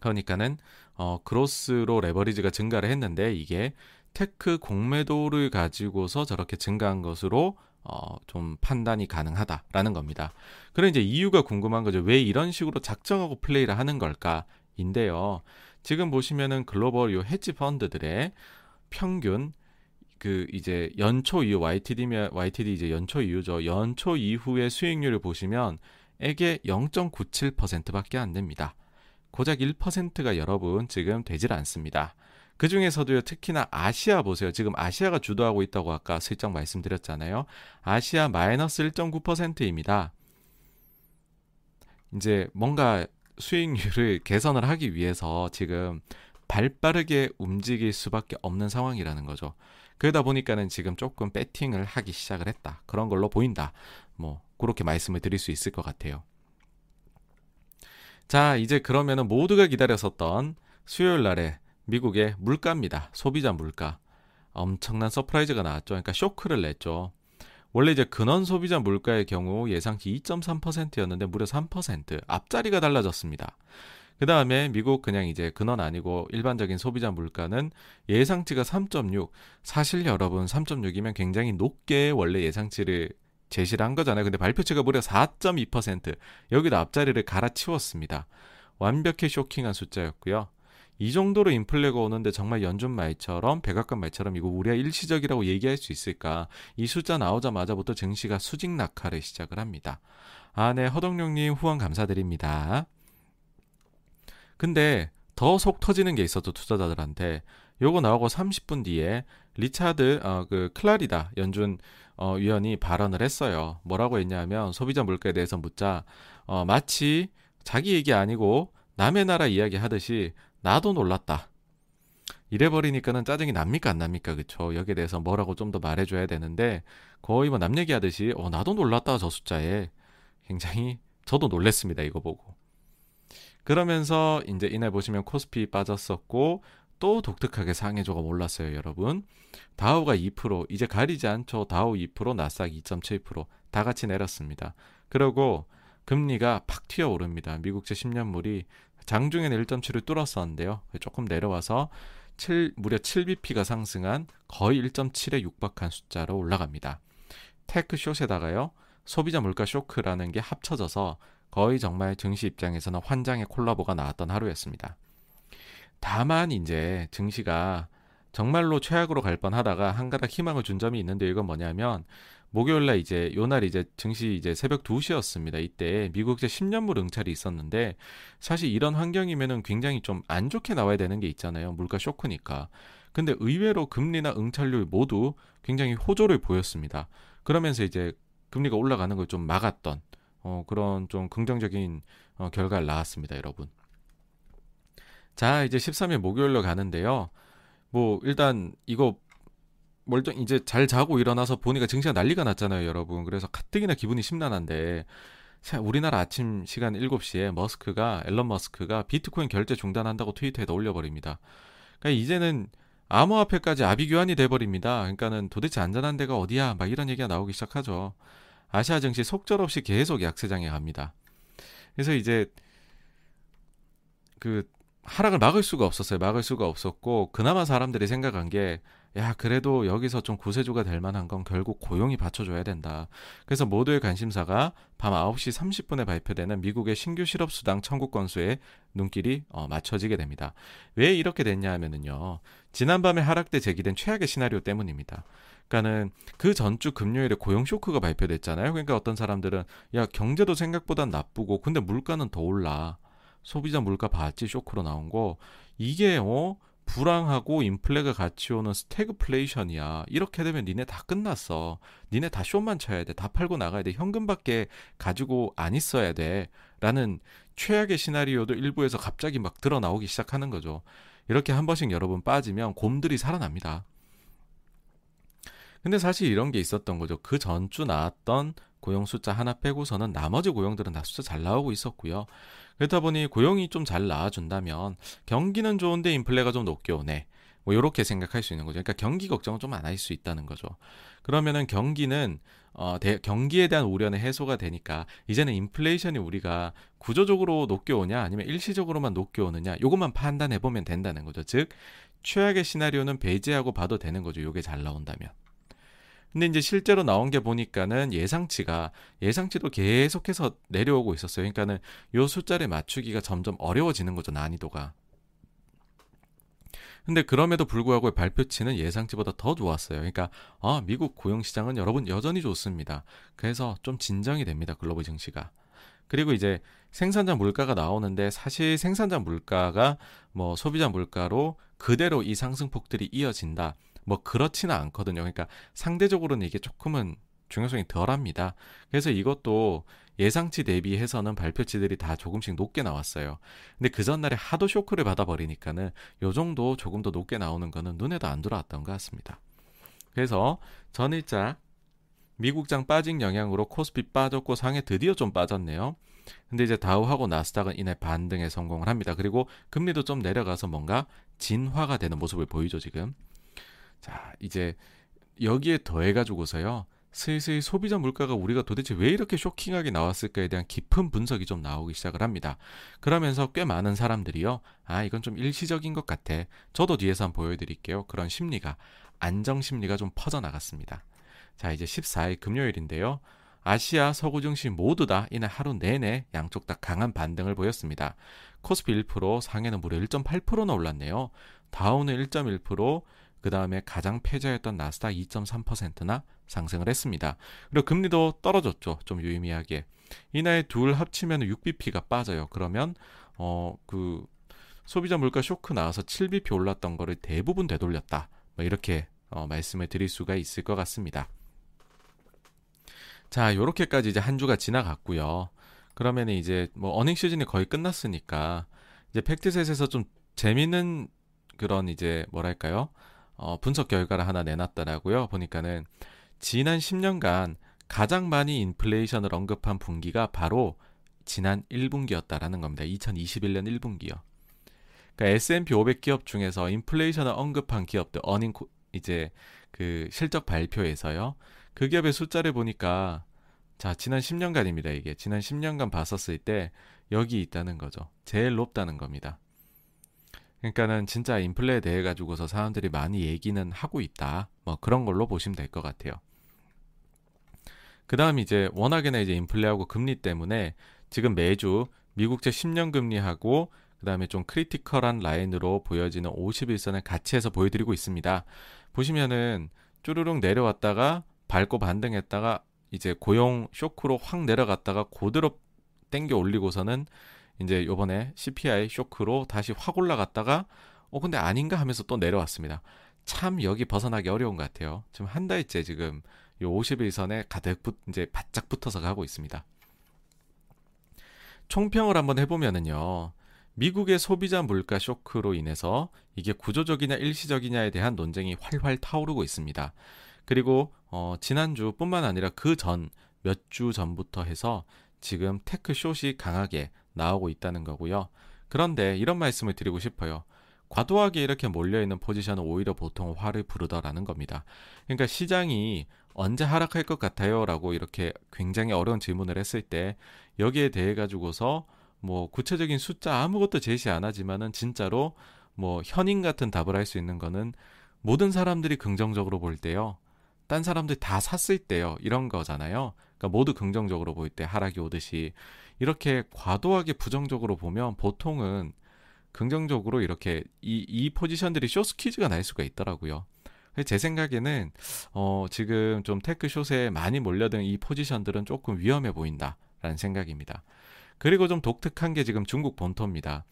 그러니까는 어 그로스로 레버리지가 증가를 했는데 이게 tech 공매도를 가지고서 저렇게 증가한 것으로 어, 좀 판단이 가능하다라는 겁니다. 그런 이제 이유가 궁금한 거죠. 왜 이런 식으로 작정하고 플레이를 하는 걸까?인데요. 지금 보시면은 글로벌 요 헤지 펀드들의 평균 그 이제 연초 이후 YTD면 YTD 이제 연초 이후죠. 연초 이후의 수익률을 보시면 에게 0.97%밖에 안 됩니다. 고작 1%가 여러분 지금 되질 않습니다. 그 중에서도요, 특히나 아시아 보세요. 지금 아시아가 주도하고 있다고 아까 슬쩍 말씀드렸잖아요. 아시아 마이너스 1.9%입니다. 이제 뭔가 수익률을 개선을 하기 위해서 지금 발 빠르게 움직일 수밖에 없는 상황이라는 거죠. 그러다 보니까는 지금 조금 배팅을 하기 시작을 했다. 그런 걸로 보인다. 뭐, 그렇게 말씀을 드릴 수 있을 것 같아요. 자, 이제 그러면은 모두가 기다렸었던 수요일 날에 미국의 물가입니다. 소비자 물가. 엄청난 surprise가 나왔죠. 그러니까 쇼크를 냈죠. 원래 이제 근원 소비자 물가의 경우 예상치 2.3%였는데 무려 3% 앞자리가 달라졌습니다. 그 다음에 미국 그냥 이제 근원 아니고 일반적인 소비자 물가는 예상치가 3.6. 사실 여러분 3.6이면 굉장히 높게 원래 예상치를 제시를 한 거잖아요. 근데 발표치가 무려 4.2%. 여기도 앞자리를 갈아치웠습니다. 완벽히 쇼킹한 숫자였고요. 이 정도로 인플레가 오는데 정말 연준 말처럼 백악관 말처럼 이거 우리가 일시적이라고 얘기할 수 있을까? 이 숫자 나오자마자부터 증시가 수직 낙하를 시작을 합니다. 아, 네, 허덕룡님 후원 감사드립니다. 근데 더 속 터지는 게 있었죠 투자자들한테. 요거 나오고 30분 뒤에 리차드 어, 그 클라리다 연준 어, 위원이 발언을 했어요. 뭐라고 했냐면 소비자 물가에 대해서 묻자 어, 마치 자기 얘기 아니고 남의 나라 이야기 하듯이 나도 놀랐다. 이래버리니까는 짜증이 납니까 안 납니까 그쵸? 여기에 대해서 뭐라고 좀 더 말해줘야 되는데 거의 뭐 남 얘기하듯이 어 나도 놀랐다 저 숫자에. 굉장히 저도 놀랬습니다 이거 보고. 그러면서 이제 이날 보시면 코스피 빠졌었고 또 독특하게 상해 주가 올랐어요 여러분. 다우가 2% 이제 가리지 않죠. 다우 2% 나스닥 2.7%다 같이 내렸습니다. 그리고 금리가 팍 튀어오릅니다. 미국채 10년물이 장중에는 1.7을 뚫었었는데요. 조금 내려와서 7, 무려 7bp가 상승한 거의 1.7에 육박한 숫자로 올라갑니다. tech short에다가요. 소비자 물가 쇼크라는 게 합쳐져서 거의 정말 증시 입장에서는 환장의 콜라보가 나왔던 하루였습니다. 다만 이제 증시가 정말로 최악으로 갈 뻔하다가 한 가닥 희망을 준 점이 있는데 이건 뭐냐면 목요일 날 이제 요날 이제 증시 이제 새벽 2시였습니다. 이때 미국제 10년물 응찰이 있었는데 사실 이런 환경이면은 굉장히 좀 안 좋게 나와야 되는 게 있잖아요. 물가 쇼크니까. 근데 의외로 금리나 응찰률 모두 굉장히 호조를 보였습니다. 그러면서 이제 금리가 올라가는 걸 좀 막았던 어, 그런 좀 긍정적인 어, 결과를 나왔습니다, 여러분. 자, 이제 13일 목요일로 가는데요. 뭐 일단 이거 멀쩡 이제 잘 자고 일어나서 보니까 증시가 난리가 났잖아요, 여러분. 그래서 가뜩이나 기분이 심란한데 우리나라 아침 시간 7시에 머스크가 앨런 머스크가 비트코인 결제 중단한다고 트위터에다 올려 버립니다. 그러니까 이제는 암호화폐까지 아비규환이 돼 버립니다. 그러니까는 도대체 안전한 데가 어디야? 막 이런 얘기가 나오기 시작하죠. 아시아 증시 속절없이 계속 약세장에 갑니다. 그래서 이제 그 하락을 막을 수가 없었어요. 막을 수가 없었고 그나마 사람들이 생각한 게 야, 그래도 여기서 좀 구세주가 될 만한 건 결국 고용이 받쳐줘야 된다. 그래서 모두의 관심사가 밤 9시 30분에 발표되는 미국의 신규 실업수당 청구 건수에 눈길이 어, 맞춰지게 됩니다. 왜 이렇게 됐냐 하면은요. 지난밤에 하락 때 제기된 최악의 시나리오 때문입니다. 그러니까는 그 전주 금요일에 고용 쇼크가 발표됐잖아요. 그러니까 어떤 사람들은 야 경제도 생각보다 나쁘고 근데 물가는 더 올라. 소비자 물가 봤지 쇼크로 나온 거 이게 어 불황하고 인플레가 같이 오는 스태그플레이션이야. 이렇게 되면 니네 다 끝났어. 니네 다 쇼만 쳐야 돼. 다 팔고 나가야 돼. 현금밖에 가지고 안 있어야 돼. 라는 최악의 시나리오도 일부에서 갑자기 막 드러 나오기 시작하는 거죠. 이렇게 한 번씩 여러분 빠지면 곰들이 살아납니다. 근데 사실 이런 게 있었던 거죠. 그 전주 나왔던 고용 숫자 하나 빼고서는 나머지 고용들은 다 숫자 잘 나오고 있었고요. 그렇다 보니 고용이 좀 잘 나와준다면 경기는 좋은데 인플레가 좀 높게 오네. 뭐 이렇게 생각할 수 있는 거죠. 그러니까 경기 걱정은 좀 안 할 수 있다는 거죠. 그러면은 경기는 어, 대, 경기에 대한 우려는 해소가 되니까 이제는 인플레이션이 우리가 구조적으로 높게 오냐 아니면 일시적으로만 높게 오느냐 요것만 판단해 보면 된다는 거죠. 즉 최악의 시나리오는 배제하고 봐도 되는 거죠. 요게 잘 나온다면. 근데 이제 실제로 나온 게 보니까는 예상치가 예상치도 계속해서 내려오고 있었어요. 그러니까는 요 숫자를 맞추기가 점점 어려워지는 거죠. 난이도가. 근데 그럼에도 불구하고 발표치는 예상치보다 더 좋았어요. 그러니까 아, 미국 고용 시장은 여러분 여전히 좋습니다. 그래서 좀 진정이 됩니다. 글로벌 증시가. 그리고 이제 생산자 물가가 나오는데 사실 생산자 물가가 뭐 소비자 물가로 그대로 이 상승폭들이 이어진다. 뭐 그렇지는 않거든요. 그러니까 상대적으로는 이게 조금은 중요성이 덜합니다. 그래서 이것도 예상치 대비해서는 발표치들이 다 조금씩 높게 나왔어요. 근데 그 전날에 하도 쇼크를 받아버리니까는 요 정도 조금 더 높게 나오는 거는 눈에도 안 들어왔던 것 같습니다. 그래서 전일자 미국장 빠진 영향으로 코스피 빠졌고 상해 드디어 좀 빠졌네요. 근데 이제 다우하고 나스닥은 이내 반등에 성공을 합니다. 그리고 금리도 좀 내려가서 뭔가 진화가 되는 모습을 보이죠, 지금. 자, 이제 여기에 더해가지고서요. 슬슬 소비자 물가가 우리가 도대체 왜 이렇게 쇼킹하게 나왔을까에 대한 깊은 분석이 좀 나오기 시작을 합니다. 그러면서 꽤 많은 사람들이요. 아, 이건 좀 일시적인 것 같아. 저도 뒤에서 한번 보여드릴게요. 그런 심리가, 안정 심리가 좀 퍼져나갔습니다. 자, 이제 14일 금요일인데요. 아시아 서구 증시 모두 다 이날 하루 내내 양쪽 다 강한 반등을 보였습니다. 코스피 1%, 상해는 무려 1.8%나 올랐네요. 다우는 1.1%, 그 다음에 가장 패자였던 나스닥 2.3%나 상승을 했습니다. 그리고 금리도 떨어졌죠. 좀 유의미하게. 이날 둘 합치면 6bp가 빠져요. 그러면 어 그 소비자 물가 쇼크 나와서 7bp 올랐던 거를 대부분 되돌렸다. 뭐 이렇게 어, 말씀을 드릴 수가 있을 것 같습니다. 자, 요렇게까지 이제 한 주가 지나갔고요. 그러면 이제 뭐 어닝 시즌이 거의 끝났으니까 이제 팩트셋에서 좀 재밌는 그런 이제 뭐랄까요? 어, 분석 결과를 하나 내놨더라고요. 보니까는 지난 10년간 가장 많이 인플레이션을 언급한 분기가 바로 지난 1분기였다라는 겁니다. 2021년 1분기요. 그러니까 S&P 500 기업 중에서 인플레이션을 언급한 기업들 어닝 이제 그 실적 발표에서요. 그 기업의 숫자를 보니까 자, 지난 10년간입니다. 이게 지난 10년간 봤었을 때 여기 있다는 거죠. 제일 높다는 겁니다. 그러니까는 진짜 인플레에 대해 가지고서 사람들이 많이 얘기는 하고 있다. 뭐 그런 걸로 보시면 될 것 같아요. 그 다음 이제 워낙에나 이제 인플레하고 금리 때문에 지금 매주 미국채 10년 금리하고 그 다음에 좀 critical한 라인으로 보여지는 50일선을 같이 해서 보여드리고 있습니다. 보시면은 쭈르륵 내려왔다가 밟고 반등했다가 이제 고용 쇼크로 확 내려갔다가 고대로 땡겨 올리고서는 이제 요번에 CPI 쇼크로 다시 확 올라갔다가 어 근데 아닌가 하면서 또 내려왔습니다. 참 여기 벗어나기 어려운 것 같아요. 지금 한 달째 지금 요 50일선에 가득 붙, 이제 바짝 붙어서 가고 있습니다. 총평을 한번 해보면은요. 미국의 소비자 물가 쇼크로 인해서 이게 구조적이냐 일시적이냐에 대한 논쟁이 활활 타오르고 있습니다. 그리고 어, 지난주뿐만 아니라 그 전 몇 주 전부터 해서 지금 테크 숏이 강하게 나오고 있다는 거고요. 그런데 이런 말씀을 드리고 싶어요. 과도하게 이렇게 몰려있는 포지션은 오히려 보통 화를 부르더라는 겁니다. 그러니까 시장이 언제 하락할 것 같아요? 라고 이렇게 굉장히 어려운 질문을 했을 때 여기에 대해 가지고서 뭐 구체적인 숫자 아무것도 제시 안 하지만은 진짜로 뭐 현인 같은 답을 할 수 있는 거는 모든 사람들이 긍정적으로 볼 때요. 딴 사람들 다 샀을 때요. 이런 거잖아요. 그러니까 모두 긍정적으로 볼때 하락이 오듯이 이렇게 과도하게 부정적으로 보면 보통은 긍정적으로 이렇게 이, 이 포지션들이 쇼스퀴즈가 날 수가 있더라고요. 제 생각에는 어 지금 좀 테크 숏에 많이 몰려든 이 포지션들은 조금 위험해 보인다라는 생각입니다. 그리고 좀 독특한 게 지금 중국 본토입니다.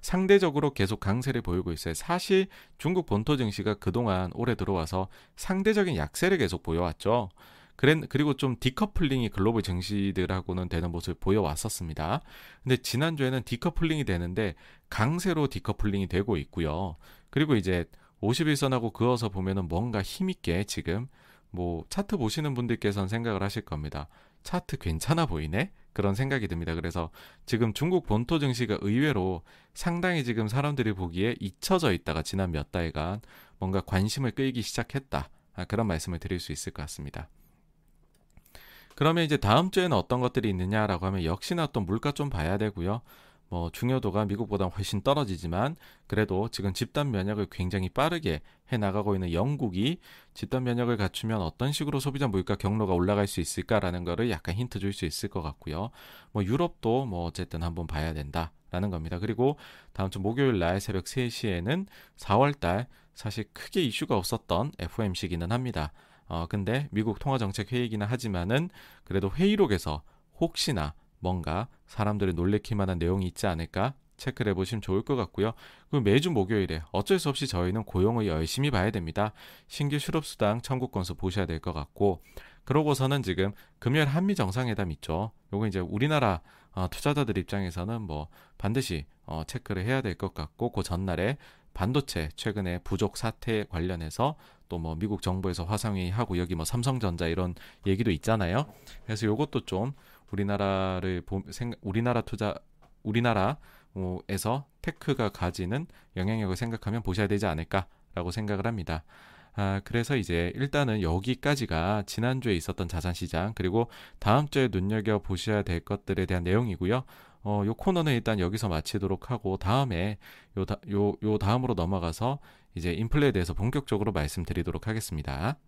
상대적으로 계속 강세를 보이고 있어요. 사실 중국 본토 증시가 그동안 올해 들어와서 상대적인 약세를 계속 보여왔죠. 그리고 좀 decoupling이 글로벌 증시들하고는 되는 모습을 보여왔었습니다. 근데 지난주에는 decoupling이 되는데 강세로 decoupling이 되고 있고요. 그리고 이제 50일선하고 그어서 보면은 뭔가 힘있게 지금 뭐 차트 보시는 분들께서는 생각을 하실 겁니다. 차트 괜찮아 보이네? 그런 생각이 듭니다. 그래서 지금 중국 본토 증시가 의외로 상당히 지금 사람들이 보기에 잊혀져 있다가 지난 몇 달간 뭔가 관심을 끌기 시작했다. 아, 그런 말씀을 드릴 수 있을 것 같습니다. 그러면 이제 다음 주에는 어떤 것들이 있느냐라고 하면 역시나 또 물가 좀 봐야 되고요. 뭐 중요도가 미국보다 훨씬 떨어지지만 그래도 지금 집단 면역을 굉장히 빠르게 해 나가고 있는 영국이 집단 면역을 갖추면 어떤 식으로 소비자 물가 경로가 올라갈 수 있을까라는 거를 약간 힌트 줄 수 있을 것 같고요. 뭐 유럽도 뭐 어쨌든 한번 봐야 된다라는 겁니다. 그리고 다음 주 목요일 날 새벽 3시에는 4월 달 사실 크게 이슈가 없었던 FOMC기는 합니다. 어 근데 미국 통화정책 회의기는 하지만은 그래도 회의록에서 혹시나 뭔가 사람들을 놀래킬 만한 내용이 있지 않을까 체크를 해보시면 좋을 것 같고요. 그 매주 목요일에 어쩔 수 없이 저희는 고용을 열심히 봐야 됩니다. 신규 실업수당 청구 건수 보셔야 될 것 같고 그러고서는 지금 금요일 한미 정상회담 있죠. 요거 이제 우리나라 어, 투자자들 입장에서는 뭐 반드시 어, 체크를 해야 될 것 같고 그 전날에 반도체 최근에 부족 사태 관련해서 또 뭐 미국 정부에서 화상회의 하고 여기 뭐 삼성전자 이런 얘기도 있잖아요. 그래서 요것도 좀 우리나라를 보, 생, 우리나라 투자 우리나라에서 테크가 가지는 영향력을 생각하면 보셔야 되지 않을까라고 생각을 합니다. 아, 그래서 이제 일단은 여기까지가 지난주에 있었던 자산시장, 그리고 다음 주에 눈여겨 보셔야 될 것들에 대한 내용이고요. 어, 요 코너는 일단 여기서 마치도록 하고, 다음에 요, 다, 요, 요 다음으로 넘어가서 이제 인플레에 대해서 본격적으로 말씀드리도록 하겠습니다.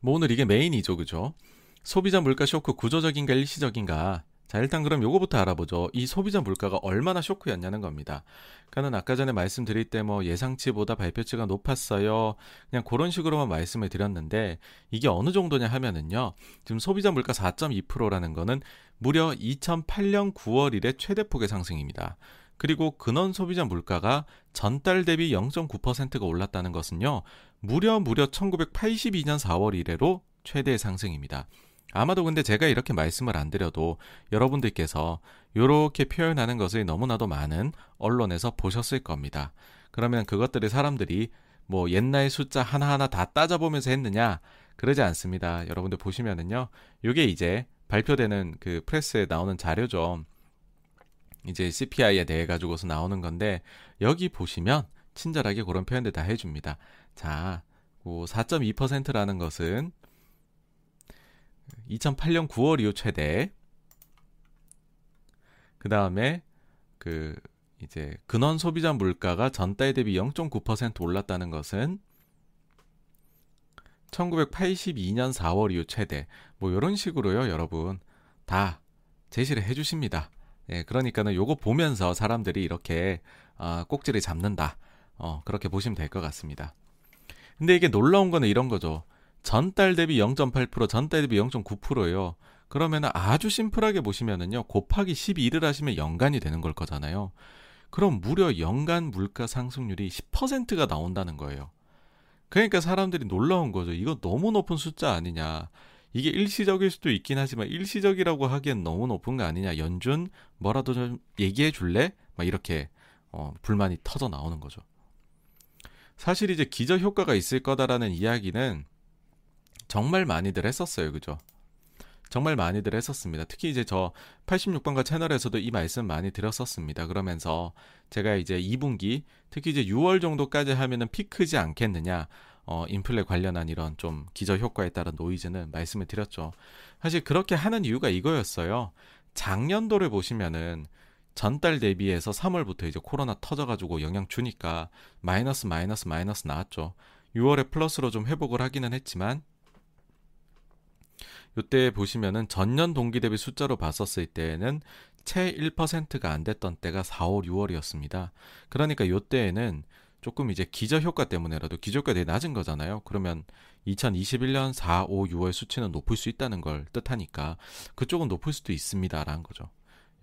뭐 오늘 이게 메인이죠, 그죠? 소비자 물가 쇼크 구조적인가 일시적인가? 자, 일단 그럼 요거부터 알아보죠. 이 소비자 물가가 얼마나 쇼크였냐는 겁니다. 그러니까는 아까 전에 말씀드릴 때 뭐 예상치보다 발표치가 높았어요. 그냥 그런 식으로만 말씀을 드렸는데 이게 어느 정도냐 하면은요. 지금 소비자 물가 4.2%라는 거는 무려 2008년 9월 이래 최대폭의 상승입니다. 그리고 근원 소비자 물가가 전달 대비 0.9%가 올랐다는 것은요. 무려 무려 1982년 4월 이래로 최대 상승입니다. 아마도 근데 제가 이렇게 말씀을 안 드려도 여러분들께서 이렇게 표현하는 것을 너무나도 많은 언론에서 보셨을 겁니다. 그러면 그것들을 사람들이 뭐 옛날 숫자 하나하나 다 따져보면서 했느냐? 그러지 않습니다. 여러분들 보시면은요. 이게 이제 발표되는 그 프레스에 나오는 자료죠. 이제 CPI에 대해 가지고서 나오는 건데 여기 보시면 친절하게 그런 표현들 다 해줍니다. 자, 4.2%라는 것은 2008년 9월 이후 최대. 그 다음에 그 이제 근원 소비자 물가가 전달 대비 0.9% 올랐다는 것은 1982년 4월 이후 최대. 뭐 이런 식으로요, 여러분 다 제시를 해 주십니다. 예, 그러니까는 요거 보면서 사람들이 이렇게 어, 꼭지를 잡는다. 어, 그렇게 보시면 될 것 같습니다. 근데 이게 놀라운 거는 이런 거죠. 전달 대비 0.8%, 전달 대비 0.9%예요. 그러면 아주 심플하게 보시면은요. 곱하기 12를 하시면 연간이 되는 걸 거잖아요. 그럼 무려 연간 물가 상승률이 10%가 나온다는 거예요. 그러니까 사람들이 놀라운 거죠. 이거 너무 높은 숫자 아니냐. 이게 일시적일 수도 있긴 하지만 일시적이라고 하기엔 너무 높은 거 아니냐. 연준 뭐라도 좀 얘기해 줄래? 막 이렇게 어, 불만이 터져 나오는 거죠. 사실 이제 기저 효과가 있을 거다라는 이야기는 정말 많이들 했었어요. 그죠? 정말 많이들 했었습니다. 특히 이제 저 86번가 채널에서도 이 말씀 많이 드렸었습니다. 그러면서 제가 이제 2분기, 특히 이제 6월 정도까지 하면은 피크지 않겠느냐, 어, 인플레 관련한 이런 좀 기저 효과에 따른 노이즈는 말씀을 드렸죠. 사실 그렇게 하는 이유가 이거였어요. 작년도를 보시면은 전달 대비해서 3월부터 이제 코로나 터져가지고 영향 주니까 마이너스 마이너스 마이너스 나왔죠. 6월에 플러스로 좀 회복을 하기는 했지만 요때 보시면은 전년 동기 대비 숫자로 봤었을 때는 채 1%가 안 됐던 때가 4, 5, 6월이었습니다. 그러니까 요때에는 조금 이제 기저 효과 때문에라도 기저 효과 되게 낮은 거잖아요. 그러면 2021년 4, 5, 6월 수치는 높을 수 있다는 걸 뜻하니까 그쪽은 높을 수도 있습니다라는 거죠.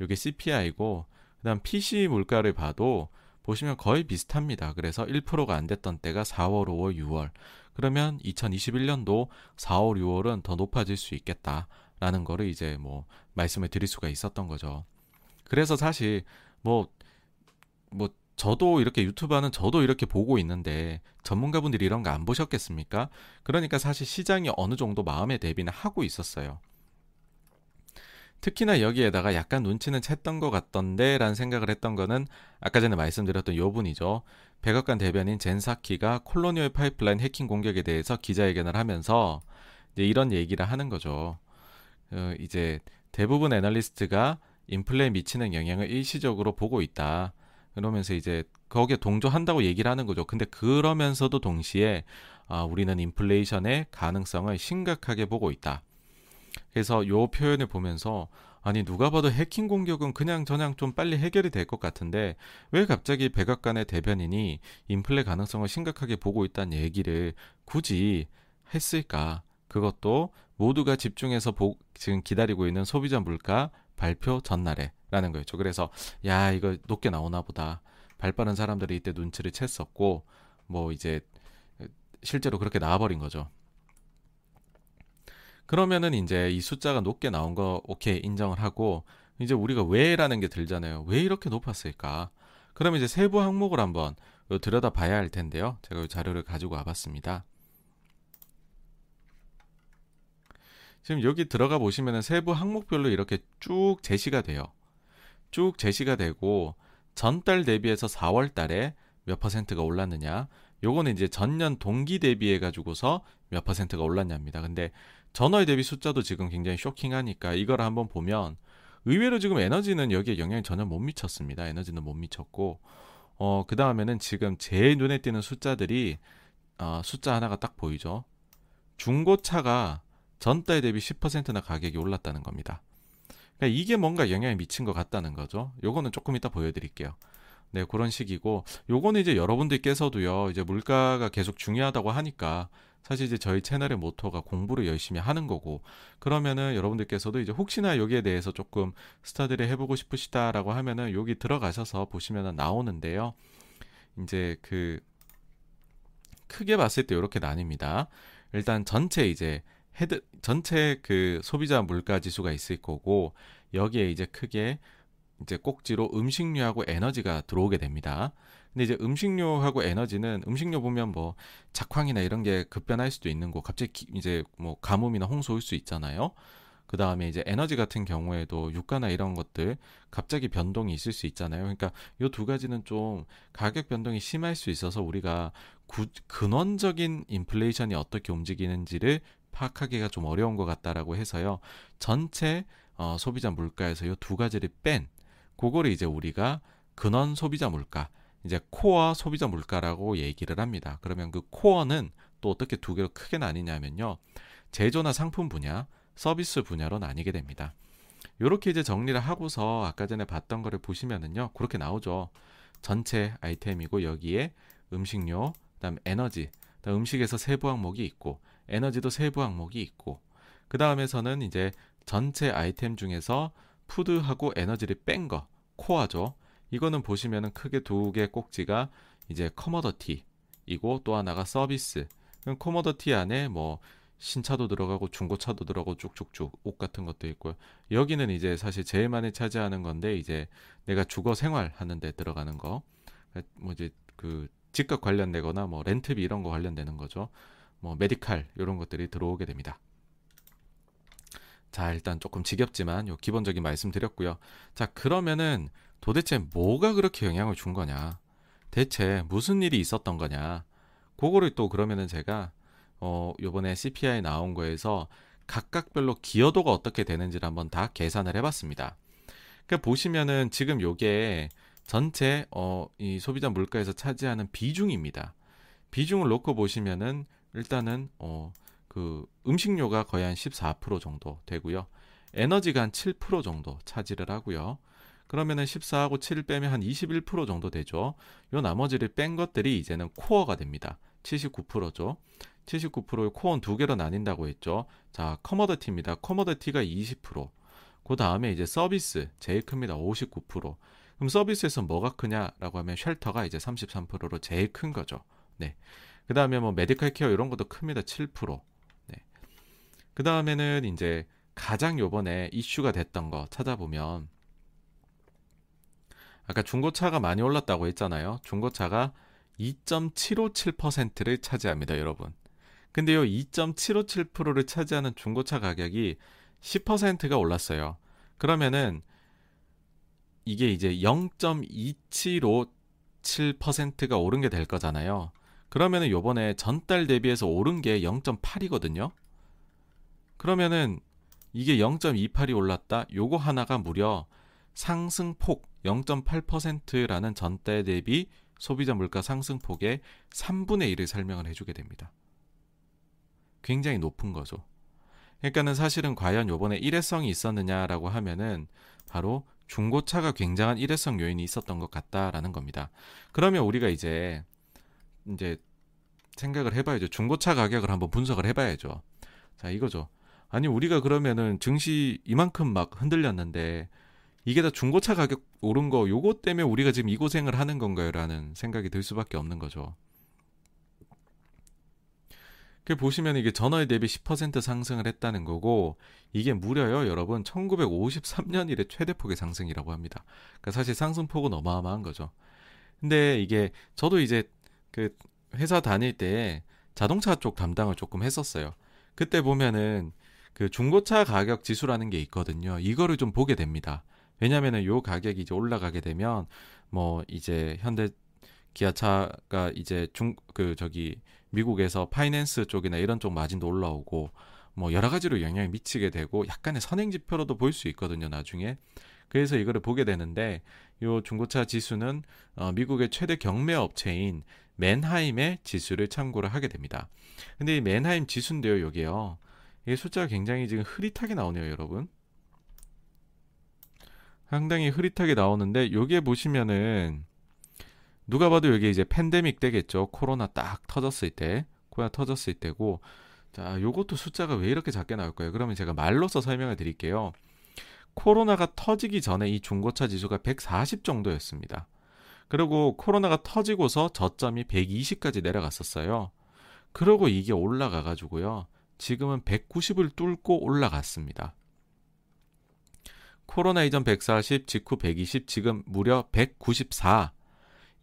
이게 CPI고 그다음 PC 물가를 봐도 보시면 거의 비슷합니다. 그래서 1%가 안 됐던 때가 4월, 5월, 6월. 그러면 2021년도 4월, 6월은 더 높아질 수 있겠다라는 거를 이제 뭐 말씀을 드릴 수가 있었던 거죠. 그래서 사실 뭐뭐 뭐 저도 이렇게 유튜브 하는 저도 이렇게 보고 있는데 전문가분들이 이런 거 안 보셨겠습니까? 그러니까 사실 시장이 어느 정도 마음의 대비는 하고 있었어요. 특히나 여기에다가 약간 눈치는 챘던 것 같던데 라는 생각을 했던 거는 아까 전에 말씀드렸던 요 분이죠. 백악관 대변인 젠사키가 콜로니얼 파이프라인 해킹 공격에 대해서 기자회견을 하면서 이런 얘기를 하는 거죠. 어, 이제 대부분 애널리스트가 인플레에 미치는 영향을 일시적으로 보고 있다. 그러면서 이제 거기에 동조한다고 얘기를 하는 거죠. 근데 그러면서도 동시에 아, 우리는 인플레이션의 가능성을 심각하게 보고 있다. 그래서 요 표현을 보면서 아니 누가 봐도 해킹 공격은 그냥 저냥 좀 빨리 해결이 될 것 같은데 왜 갑자기 백악관의 대변인이 인플레 가능성을 심각하게 보고 있다는 얘기를 굳이 했을까? 그것도 모두가 집중해서 보, 지금 기다리고 있는 소비자 물가 발표 전날에라는 거였죠. 그래서 야 이거 높게 나오나 보다. 발 빠른 사람들이 이때 눈치를 챘었고 뭐 이제 실제로 그렇게 나와버린 거죠. 그러면은 이제 이 숫자가 높게 나온 거 오케이 인정을 하고 이제 우리가 왜라는 게 들잖아요. 왜 이렇게 높았을까? 그럼 이제 세부 항목을 한번 들여다 봐야 할 텐데요. 제가 이 자료를 가지고 와봤습니다. 지금 여기 들어가 보시면은 세부 항목별로 이렇게 쭉 제시가 돼요. 쭉 제시가 되고 전달 대비해서 4월 달에 몇 퍼센트가 올랐느냐. 요거는 이제 전년 동기 대비해 가지고서 몇 퍼센트가 올랐냐입니다. 근데 전월 대비 숫자도 지금 굉장히 쇼킹하니까 이걸 한번 보면 의외로 지금 에너지는 여기에 영향을 전혀 못 미쳤습니다. 에너지는 못 미쳤고 어 그 다음에는 지금 제일 눈에 띄는 숫자들이 어, 숫자 하나가 딱 보이죠. 중고차가 전달 대비 10%나 가격이 올랐다는 겁니다. 그러니까 이게 뭔가 영향을 미친 것 같다는 거죠. 요거는 조금 이따 보여드릴게요. 네, 그런 식이고, 요거는 이제 여러분들께서도요, 이제 물가가 계속 중요하다고 하니까, 사실 이제 저희 채널의 모토가 공부를 열심히 하는 거고, 그러면은 여러분들께서도 이제 혹시나 여기에 대해서 조금 스타디를 해보고 싶으시다라고 하면은 여기 들어가셔서 보시면은 나오는데요. 이제 그, 크게 봤을 때 이렇게 나뉩니다. 일단 전체 이제 헤드 전체 그 소비자 물가 지수가 있을 거고 여기에 이제 크게 이제 꼭지로 음식료하고 에너지가 들어오게 됩니다. 근데 이제 음식료하고 에너지는 음식료 보면 뭐 작황이나 이런 게 급변할 수도 있는 거 갑자기 이제 뭐 가뭄이나 홍수 올 수 있잖아요. 그 다음에 이제 에너지 같은 경우에도 유가나 이런 것들 갑자기 변동이 있을 수 있잖아요. 그러니까 요 두 가지는 좀 가격 변동이 심할 수 있어서 우리가 구, 근원적인 인플레이션이 어떻게 움직이는지를 파악하기가 좀 어려운 것 같다라고 해서요. 전체 어, 소비자 물가에서 이두 가지를 뺀 그거를 이제 우리가 근원 소비자 물가 이제 코어 소비자 물가라고 얘기를 합니다. 그러면 그 코어는 또 어떻게 두 개로 크게 나뉘냐면요. 제조나 상품 분야, 서비스 분야로 나뉘게 됩니다. 이렇게 이제 정리를 하고서 아까 전에 봤던 거를 보시면은요. 그렇게 나오죠. 전체 아이템이고 여기에 음식료, 그다음 에너지, 그다음 음식에서 세부 항목이 있고 에너지도 세부 항목이 있고 그 다음에서는 이제 전체 아이템 중에서 푸드하고 에너지를 뺀 거, 코어죠. 이거는 보시면은 크게 두 개 꼭지가 이제 커머더티이고 또 하나가 서비스. 커머더티 안에 뭐 신차도 들어가고 중고차도 들어가고 쭉쭉쭉 옷 같은 것도 있고요. 여기는 이제 사실 제일 많이 차지하는 건데 이제 내가 주거 생활하는 데 들어가는 거. 뭐 이제 그 집값 관련되거나 뭐 렌트비 이런 거 관련되는 거죠. 뭐 메디칼 이런 것들이 들어오게 됩니다. 자, 일단 조금 지겹지만 요 기본적인 말씀 드렸고요. 자, 그러면은 도대체 뭐가 그렇게 영향을 준 거냐? 대체 무슨 일이 있었던 거냐? 그거를 또 그러면은 제가 어 요번에 CPI 나온 거에서 각각별로 기여도가 어떻게 되는지를 한번 다 계산을 해 봤습니다. 그러니까 보시면은 지금 요게 전체 어 이 소비자 물가에서 차지하는 비중입니다. 비중을 놓고 보시면은 일단은 어, 그 음식료가 거의 한 14% 정도 되고요. 에너지가 한 7% 정도 차지를 하고요. 그러면은 14하고 7을 빼면 한 21% 정도 되죠. 요 나머지를 뺀 것들이 이제는 코어가 됩니다. 79%죠. 79%의 core는 두 개로 나뉜다고 했죠. 자, commodity입니다. commodity가 20%. 그 다음에 이제 서비스 제일 큽니다. 59%. 그럼 서비스에서 뭐가 크냐라고 하면 shelter가 이제 33%로 제일 큰 거죠. 네. 그 다음에 뭐 medical care 이런 것도 큽니다. 7%. 네. 그 다음에는 이제 가장 요번에 이슈가 됐던 거 찾아보면 아까 중고차가 많이 올랐다고 했잖아요. 중고차가 2.757%를 차지합니다, 여러분. 근데요, 2.757%를 차지하는 중고차 가격이 10%가 올랐어요. 그러면은 이게 이제 0.2757%가 오른 게 될 거잖아요. 그러면은 요번에 전달 대비해서 오른 게 0.8이거든요. 그러면은 이게 0.28이 올랐다. 요거 하나가 무려 상승폭 0.8%라는 전달 대비 소비자 물가 상승폭의 3분의 1을 설명을 해주게 됩니다. 굉장히 높은 거죠. 그러니까는 사실은 과연 요번에 일회성이 있었느냐라고 하면은 바로 중고차가 굉장한 일회성 요인이 있었던 것 같다라는 겁니다. 그러면 우리가 이제 이제 생각을 해봐야죠. 중고차 가격을 한번 분석을 해봐야죠. 자 이거죠. 아니 우리가 그러면은 증시 이만큼 막 흔들렸는데 이게 다 중고차 가격 오른 거 요거 때문에 우리가 지금 이 고생을 하는 건가요라는 생각이 들 수밖에 없는 거죠. 그 보시면 이게 전월 대비 10% 상승을 했다는 거고 이게 무려요 여러분 1953년 이래 최대폭의 상승이라고 합니다. 그러니까 사실 상승폭은 어마어마한 거죠. 근데 이게 저도 이제 그 회사 다닐 때 자동차 쪽 담당을 조금 했었어요. 그때 보면은 그 중고차 가격 지수라는 게 있거든요. 이거를 좀 보게 됩니다. 왜냐면은 요 가격이 이제 올라가게 되면 뭐 이제 현대 기아차가 이제 중 그 저기 미국에서 파이낸스 쪽이나 이런 쪽 마진도 올라오고 뭐 여러 가지로 영향을 미치게 되고 약간의 선행 지표로도 볼 수 있거든요 나중에 그래서 이거를 보게 되는데 요 중고차 지수는 어, 미국의 최대 경매 업체인 맨하임의 지수를 참고를 하게 됩니다 근데 이 맨하임 지수인데요 여기요 이 숫자가 굉장히 지금 흐릿하게 나오네요 여러분 상당히 흐릿하게 나오는데 여기에 보시면은 누가 봐도 여기 이제 팬데믹 때겠죠. 코로나 딱 터졌을 때, 코로나 터졌을 때고, 자, 요것도 숫자가 왜 이렇게 작게 나올까요? 그러면 제가 말로써 설명을 드릴게요. 코로나가 터지기 전에 이 중고차 지수가 140 정도였습니다. 그리고 코로나가 터지고서 저점이 120까지 내려갔었어요. 그러고 이게 올라가 가지고요. 지금은 190을 뚫고 올라갔습니다. 코로나 이전 140, 직후 120, 지금 무려 194.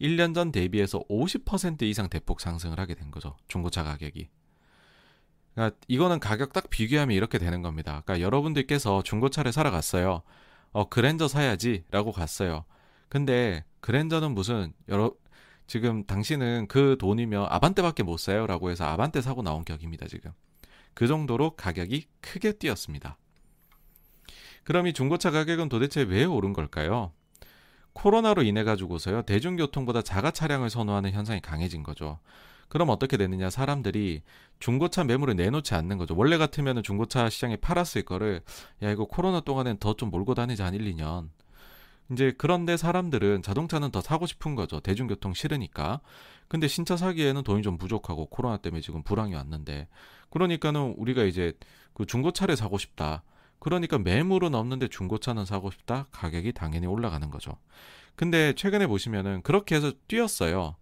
1년 전 대비해서 50% 이상 대폭 상승을 하게 된 거죠. 중고차 가격이. 그러니까 이거는 가격 딱 비교하면 이렇게 되는 겁니다. 그러니까 여러분들께서 중고차를 사러 갔어요. 어, 그랜저 사야지라고 갔어요. 근데 그랜저는 무슨 여러 지금 당신은 그 돈이면 아반떼밖에 못 사요라고 해서 아반떼 사고 나온 격입니다, 지금. 그 정도로 가격이 크게 뛰었습니다. 그럼 이 중고차 가격은 도대체 왜 오른 걸까요? 코로나로 인해 가지고서요 대중교통보다 자가 차량을 선호하는 현상이 강해진 거죠. 그럼 어떻게 되느냐 사람들이 중고차 매물을 내놓지 않는 거죠. 원래 같으면 중고차 시장에 팔았을 거를 야 이거 코로나 동안엔 더 좀 몰고 다니자 한 1, 2년. 이제 그런데 사람들은 자동차는 더 사고 싶은 거죠. 대중교통 싫으니까. 근데 신차 사기에는 돈이 좀 부족하고 코로나 때문에 지금 불황이 왔는데 그러니까는 우리가 이제 그 중고차를 사고 싶다. 그러니까 매물은 없는데 중고차는 사고 싶다? 가격이 당연히 올라가는 거죠. 근데 최근에 보시면은 그렇게 해서 뛰었어요.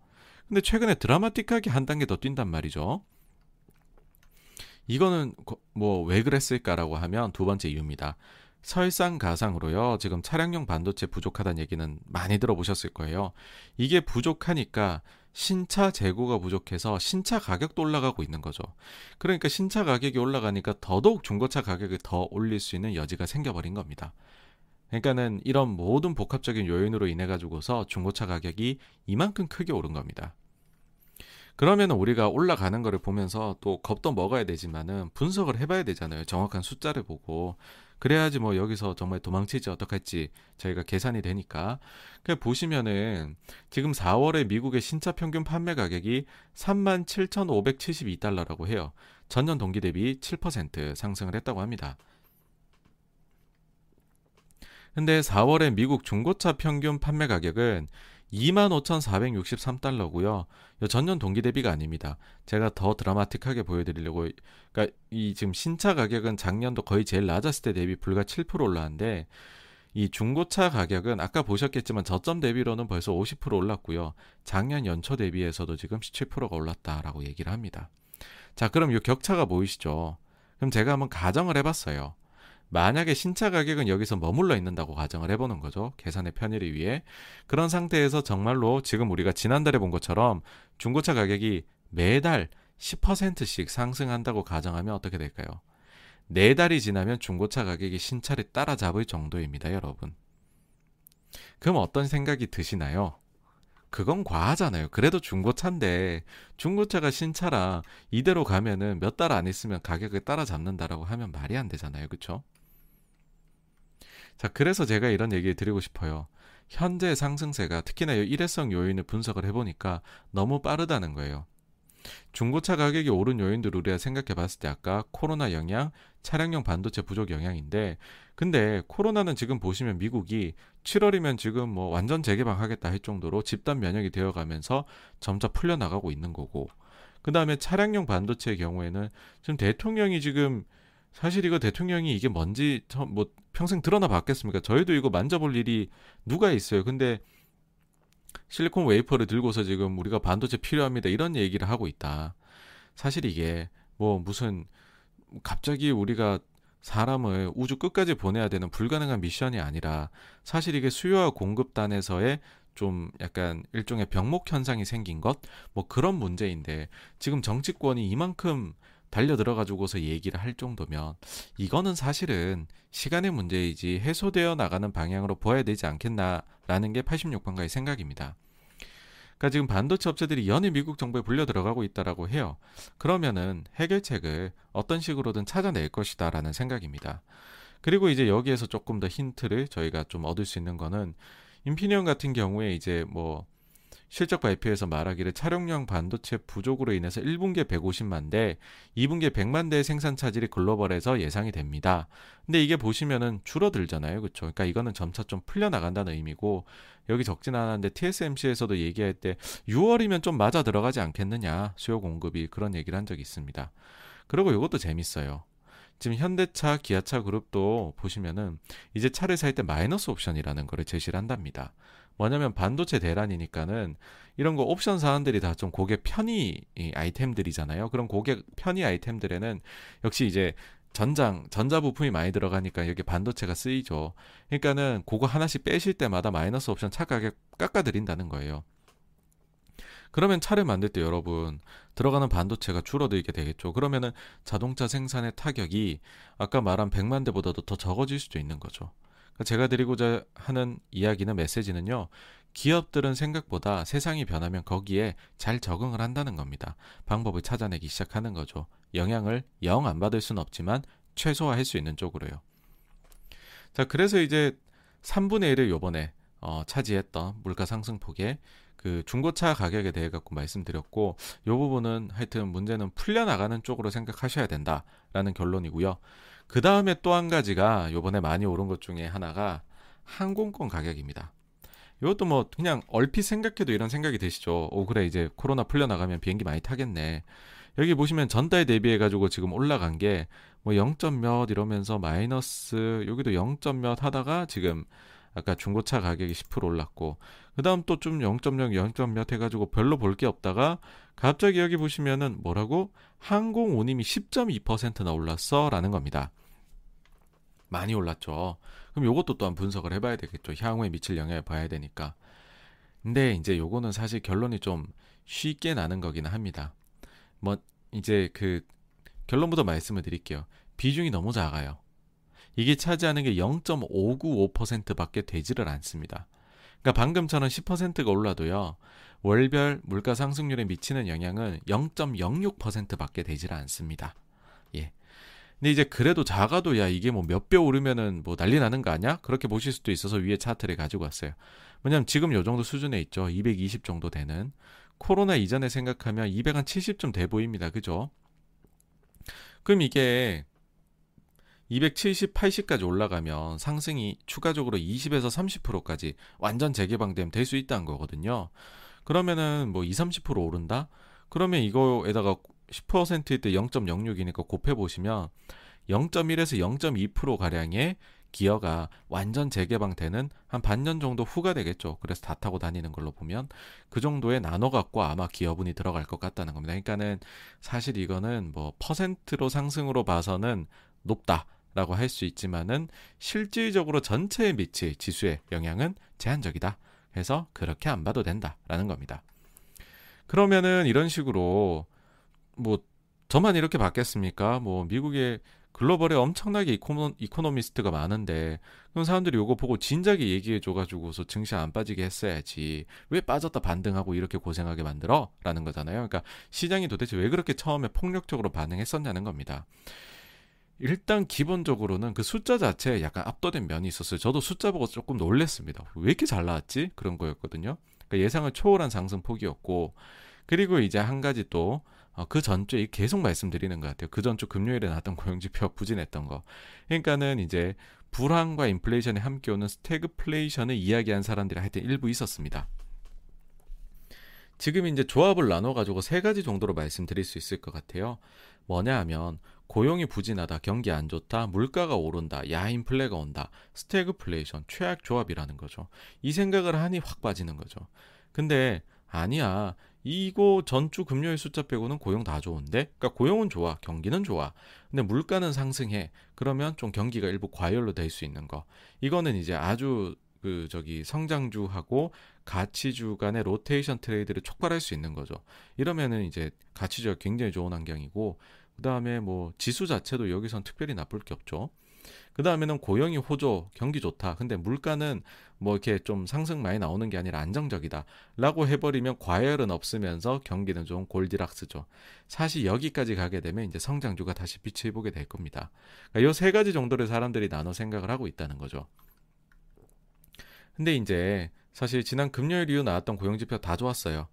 근데 최근에 드라마틱하게 한 단계 더 뛴단 말이죠. 이거는 뭐 왜 그랬을까라고 하면 두 번째 이유입니다. 설상 가상으로요. 지금 차량용 반도체 부족하다는 얘기는 많이 들어보셨을 거예요. 이게 부족하니까 신차 재고가 부족해서 신차 가격도 올라가고 있는 거죠. 그러니까 신차 가격이 올라가니까 더더욱 중고차 가격을 더 올릴 수 있는 여지가 생겨버린 겁니다. 그러니까는 이런 모든 복합적인 요인으로 인해 가지고서 중고차 가격이 이만큼 크게 오른 겁니다. 그러면 우리가 올라가는 거를 보면서 또 겁도 먹어야 되지만은 분석을 해봐야 되잖아요. 정확한 숫자를 보고. 그래야지 뭐 여기서 정말 도망치지 어떡할지 저희가 계산이 되니까. 그 보시면은 지금 4월에 미국의 신차 평균 판매 가격이 37,572달러라고 해요. 전년 동기 대비 7% 상승을 했다고 합니다. 근데 4월에 미국 중고차 평균 판매 가격은 25,463달러고요. 전년 동기 대비가 아닙니다. 제가 더 드라마틱하게 보여드리려고 그러니까 이 지금 신차 가격은 작년도 거의 제일 낮았을 때 대비 불과 7% 올랐는데 이 중고차 가격은 아까 보셨겠지만 저점 대비로는 벌써 50% 올랐고요. 작년 연초 대비해서도 지금 17%가 올랐다라고 얘기를 합니다. 자, 그럼 이 격차가 보이시죠? 그럼 제가 한번 가정을 해봤어요. 만약에 신차 가격은 여기서 머물러 있는다고 가정을 해보는 거죠. 계산의 편의를 위해. 그런 상태에서 정말로 지금 우리가 지난달에 본 것처럼 중고차 가격이 매달 10%씩 상승한다고 가정하면 어떻게 될까요? 네 달이 지나면 중고차 가격이 신차를 따라잡을 정도입니다, 여러분. 그럼 어떤 생각이 드시나요? 그건 과하잖아요. 그래도 중고차인데 중고차가 신차라 이대로 가면은 몇 달 안 있으면 가격을 따라잡는다라고 하면 말이 안 되잖아요. 그렇죠? 자, 그래서 제가 이런 얘기를 드리고 싶어요. 현재 상승세가 특히나 일회성 요인을 분석을 해보니까 너무 빠르다는 거예요. 중고차 가격이 오른 요인들 우리가 생각해 봤을 때 아까 코로나 영향, 차량용 반도체 부족 영향인데 근데 코로나는 지금 보시면 미국이 7월이면 지금 뭐 완전 재개방하겠다 할 정도로 집단 면역이 되어 가면서 점차 풀려 나가고 있는 거고 그다음에 차량용 반도체의 경우에는 지금 대통령이 지금 사실 이거 대통령이 이게 뭔지 뭐 평생 드러나 봤겠습니까? 저희도 이거 만져볼 일이 누가 있어요. 근데 실리콘 웨이퍼를 들고서 지금 우리가 반도체 필요합니다. 이런 얘기를 하고 있다. 사실 이게 뭐 무슨 갑자기 우리가 사람을 우주 끝까지 보내야 되는 불가능한 미션이 아니라 사실 이게 수요와 공급단에서의 좀 약간 일종의 병목 현상이 생긴 것 뭐 그런 문제인데 지금 정치권이 이만큼 달려 들어가지고서 얘기를 할 정도면 이거는 사실은 시간의 문제이지 해소되어 나가는 방향으로 보아야 되지 않겠나라는 게 86번가의 생각입니다. 그러니까 지금 반도체 업체들이 연일 미국 정부에 불려 들어가고 있다라고 해요. 그러면은 해결책을 어떤 식으로든 찾아낼 것이다라는 생각입니다. 그리고 이제 여기에서 조금 더 힌트를 저희가 좀 얻을 수 있는 거는 인피니언 같은 경우에 이제 뭐 실적 발표에서 말하기를 차량용 반도체 부족으로 인해서 1분기에 150만 대, 2분기에 100만 대의 생산 차질이 글로벌에서 예상이 됩니다. 근데 이게 보시면은 줄어들잖아요. 그렇죠? 그러니까 이거는 점차 좀 풀려 나간다는 의미고 여기 적진 않았는데 TSMC에서도 얘기할 때 6월이면 좀 맞아 들어가지 않겠느냐. 수요 공급이 그런 얘기를 한 적이 있습니다. 그리고 이것도 재밌어요. 지금 현대차, 기아차 그룹도 보시면은 이제 차를 살 때 마이너스 옵션이라는 거를 제시를 한답니다. 뭐냐면 반도체 대란이니까는 이런 거 옵션 사항들이 다 좀 고객 편의 아이템들이잖아요. 그런 고객 편의 아이템들에는 역시 이제 전장, 전자 부품이 많이 들어가니까 여기 반도체가 쓰이죠. 그러니까는 그거 하나씩 빼실 때마다 마이너스 옵션 차 가격 깎아 드린다는 거예요. 그러면 차를 만들 때 여러분 들어가는 반도체가 줄어들게 되겠죠. 그러면은 자동차 생산의 타격이 아까 말한 100만 대보다도 더 적어질 수도 있는 거죠. 그러니까 제가 드리고자 하는 이야기는 메시지는요. 기업들은 생각보다 세상이 변하면 거기에 잘 적응을 한다는 겁니다. 방법을 찾아내기 시작하는 거죠. 영향을 영 안 받을 수는 없지만 최소화할 수 있는 쪽으로요. 자, 그래서 이제 3분의 1을 요번에 어, 차지했던 물가 상승폭의 그 중고차 가격에 대해 갖고 말씀드렸고 요 부분은 하여튼 문제는 풀려 나가는 쪽으로 생각하셔야 된다라는 결론이고요. 그 다음에 또 한 가지가 요번에 많이 오른 것 중에 하나가 항공권 가격입니다. 이것도 뭐 그냥 얼핏 생각해도 이런 생각이 드시죠. 오 그래 이제 코로나 풀려나가면 비행기 많이 타겠네. 여기 보시면 전달 대비해 가지고 지금 올라간 게 뭐 0점 몇 이러면서 마이너스 여기도 0점 몇 하다가 지금 아까 중고차 가격이 10% 올랐고 그다음 또 좀 0.0, 0점 몇 해가지고 별로 볼 게 없다가 갑자기 여기 보시면은 뭐라고 항공 운임이 10.2%나 올랐어라는 겁니다. 많이 올랐죠. 그럼 요것도 또한 분석을 해봐야 되겠죠. 향후에 미칠 영향을 봐야 되니까. 근데 이제 요거는 사실 결론이 좀 쉽게 나는 거기는 합니다. 뭐 이제 그 결론부터 말씀을 드릴게요. 비중이 너무 작아요. 이게 차지하는 게 0.595%밖에 되지를 않습니다. 그러니까 방금처럼 10%가 올라도요. 월별 물가 상승률에 미치는 영향은 0.06%밖에 되지를 않습니다. 예. 근데 이제 그래도 작아도 야 이게 뭐 몇 배 오르면은 뭐 난리 나는 거 아니야? 그렇게 보실 수도 있어서 위에 차트를 가지고 왔어요. 왜냐면 지금 요 정도 수준에 있죠. 220 정도 되는 코로나 이전에 생각하면 270좀 돼 보입니다. 그죠? 그럼 이게 270, 80까지 올라가면 상승이 추가적으로 20에서 30%까지 완전 재개방되면 될 수 있다는 거거든요. 그러면은 뭐 2, 30% 오른다? 그러면 이거에다가 10%일 때 0.06이니까 곱해 보시면 0.1에서 0.2% 가량의 기어가 완전 재개방되는 한 반년 정도 후가 되겠죠. 그래서 다 타고 다니는 걸로 보면 그 정도의 나눠 갖고 아마 기어분이 들어갈 것 같다는 겁니다. 그러니까는 사실 이거는 뭐 퍼센트로 상승으로 봐서는 높다 라고 할 수 있지만은 실질적으로 전체에 미칠 지수의 영향은 제한적이다. 그래서 그렇게 안 봐도 된다라는 겁니다. 그러면은 이런 식으로 뭐 저만 이렇게 받겠습니까? 뭐 미국의 글로벌에 엄청나게 이코노, 이코노미스트가 많은데 그럼 사람들이 요거 보고 진작에 얘기해 줘가지고서 증시 안 빠지게 했어야지 왜 빠졌다 반등하고 이렇게 고생하게 만들어? 라는 거잖아요. 그러니까 시장이 도대체 왜 그렇게 처음에 폭력적으로 반응했었냐는 겁니다. 일단 기본적으로는 그 숫자 자체에 약간 압도된 면이 있었어요. 저도 숫자 보고 조금 놀랬습니다. 왜 이렇게 잘 나왔지? 그런 거였거든요. 그러니까 예상을 초월한 상승폭이었고 그리고 이제 한 가지 또 어, 그 전주에 계속 말씀드리는 것 같아요. 그 전주 금요일에 나왔던 고용지표 부진했던 거. 그러니까는 이제 불황과 인플레이션이 함께 오는 스태그플레이션을 이야기한 사람들이 하여튼 일부 있었습니다. 지금 이제 조합을 나눠가지고 세 가지 정도로 말씀드릴 수 있을 것 같아요. 뭐냐 하면 고용이 부진하다, 경기 안 좋다, 물가가 오른다, 야 인플레가 온다, 스태그플레이션, 최악 조합이라는 거죠. 이 생각을 하니 확 빠지는 거죠. 근데 아니야. 이거 전주 금요일 숫자 빼고는 고용 다 좋은데? 그러니까 고용은 좋아, 경기는 좋아. 근데 물가는 상승해. 그러면 좀 경기가 일부 과열로 될 수 있는 거. 이거는 이제 아주 그 저기 성장주하고 가치주 간의 로테이션 트레이드를 촉발할 수 있는 거죠. 이러면은 이제 가치주가 굉장히 좋은 환경이고 그다음에 뭐 지수 자체도 여기선 특별히 나쁠 게 없죠. 그 다음에는 고용이 호조, 경기 좋다. 근데 물가는 뭐 이렇게 좀 상승 많이 나오는 게 아니라 안정적이다. 라고 해버리면 과열은 없으면서 경기는 좀 골디락스죠. 사실 여기까지 가게 되면 이제 성장주가 다시 빛을 보게 될 겁니다. 그러니까 이세 가지 정도를 사람들이 나눠 생각을 하고 있다는 거죠. 근데 이제 사실 지난 금요일 이후 나왔던 고용지표 다 좋았어요.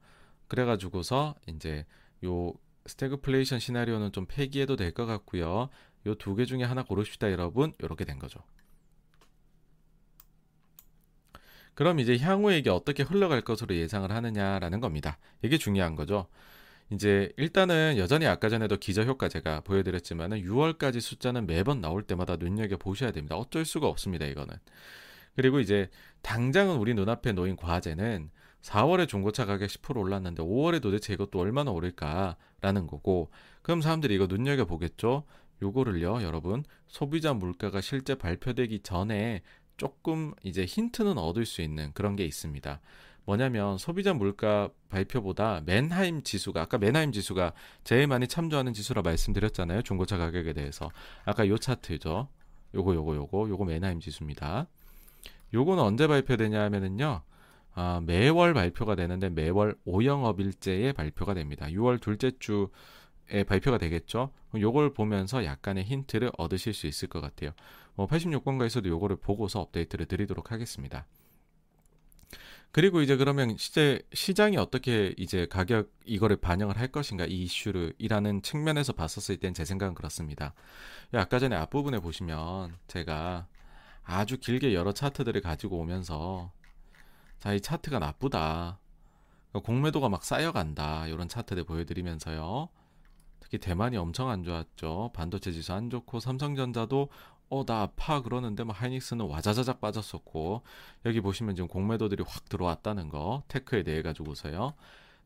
그래가지고서 이제 요 스태그플레이션 시나리오는 좀 폐기해도 될 것 같고요. 요 두 개 중에 하나 고르십시다 여러분 이렇게 된 거죠. 그럼 이제 향후에 이게 어떻게 흘러갈 것으로 예상을 하느냐라는 겁니다. 이게 중요한 거죠. 이제 일단은 여전히 아까 전에도 기저효과 제가 보여드렸지만 은 6월까지 숫자는 매번 나올 때마다 눈여겨 보셔야 됩니다. 어쩔 수가 없습니다. 이거는. 그리고 이제 당장은 우리 눈앞에 놓인 과제는 4월에 중고차 가격 10% 올랐는데 5월에 도대체 이것도 얼마나 오를까라는 거고 그럼 사람들이 이거 눈여겨 보겠죠. 요거를요, 여러분, 소비자 물가가 실제 발표되기 전에 조금 이제 힌트는 얻을 수 있는 그런 게 있습니다. 뭐냐면 소비자 물가 발표보다 맨하임 지수가 아까 맨하임 지수가 제일 많이 참조하는 지수라 말씀드렸잖아요. 중고차 가격에 대해서. 아까 요 차트죠. 요거 요거 요거 요거 맨하임 지수입니다. 요거는 언제 발표되냐 하면은요. 아, 매월 발표가 되는데 매월 5영업일째에 발표가 됩니다. 6월 둘째 주에 발표가 되겠죠. 요걸 보면서 약간의 힌트를 얻으실 수 있을 것 같아요. 뭐 86번가에서도 요거를 보고서 업데이트를 드리도록 하겠습니다. 그리고 이제 그러면 시제 시장이 어떻게 이제 가격 이거를 반영을 할 것인가 이 이슈를 이라는 측면에서 봤었을 땐 제 생각은 그렇습니다. 아까 전에 앞부분에 보시면 제가 아주 길게 여러 차트들을 가지고 오면서 자 이 차트가 나쁘다. 공매도가 막 쌓여간다. 이런 차트들 보여드리면서요. 특히 대만이 엄청 안 좋았죠. 반도체 지수 안 좋고 삼성전자도 어 나 아파 그러는데 뭐 하이닉스는 와자자작 빠졌었고 여기 보시면 지금 공매도들이 확 들어왔다는 거 테크에 대해 가지고서요.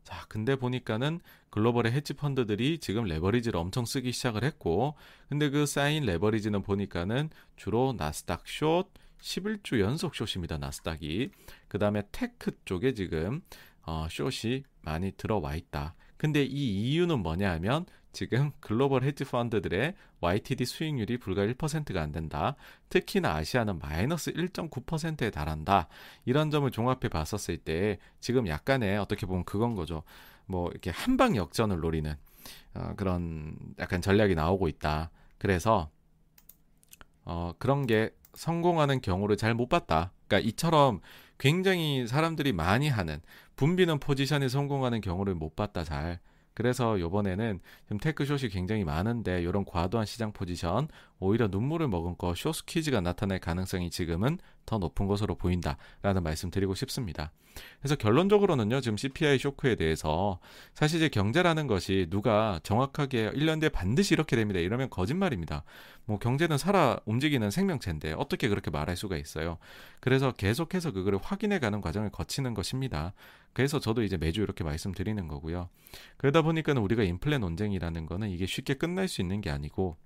자, 근데 보니까는 글로벌의 헤지 펀드들이 지금 레버리지를 엄청 쓰기 시작을 했고, 근데 그 쌓인 레버리지는 보니까는 주로 나스닥 숏, 11주 연속 short입니다, 나스닥이. 그 다음에 tech 쪽에 지금, 어, short이 많이 들어와 있다. 근데 이 이유는 뭐냐 하면 지금 글로벌 헤지 펀드들의 YTD 수익률이 불과 1%가 안 된다. 특히나 아시아는 마이너스 1.9%에 달한다. 이런 점을 종합해 봤었을 때 지금 약간의 어떻게 보면 그건 거죠. 뭐 이렇게 한방 역전을 노리는 어, 그런 약간 전략이 나오고 있다. 그래서 어, 그런 게 성공하는 경우를 잘 못 봤다. 그러니까 이처럼 굉장히 사람들이 많이 하는 붐비는 포지션에 성공하는 경우를 못 봤다 잘. 그래서 요번에는 지금 테크 숏이 굉장히 많은데 이런 과도한 시장 포지션 오히려 눈물을 머금고 short squeeze가 나타날 가능성이 지금은 더 높은 것으로 보인다라는 말씀 드리고 싶습니다. 그래서 결론적으로는요, 지금 CPI 쇼크에 대해서 사실 이제 경제라는 것이 누가 정확하게 1년 뒤에 반드시 이렇게 됩니다. 이러면 거짓말입니다. 뭐 경제는 살아 움직이는 생명체인데 어떻게 그렇게 말할 수가 있어요. 그래서 계속해서 그거를 확인해 가는 과정을 거치는 것입니다. 그래서 저도 이제 매주 이렇게 말씀드리는 거고요. 그러다 보니까는 우리가 인플레 논쟁이라는 거는 이게 쉽게 끝날 수 있는 게 아니고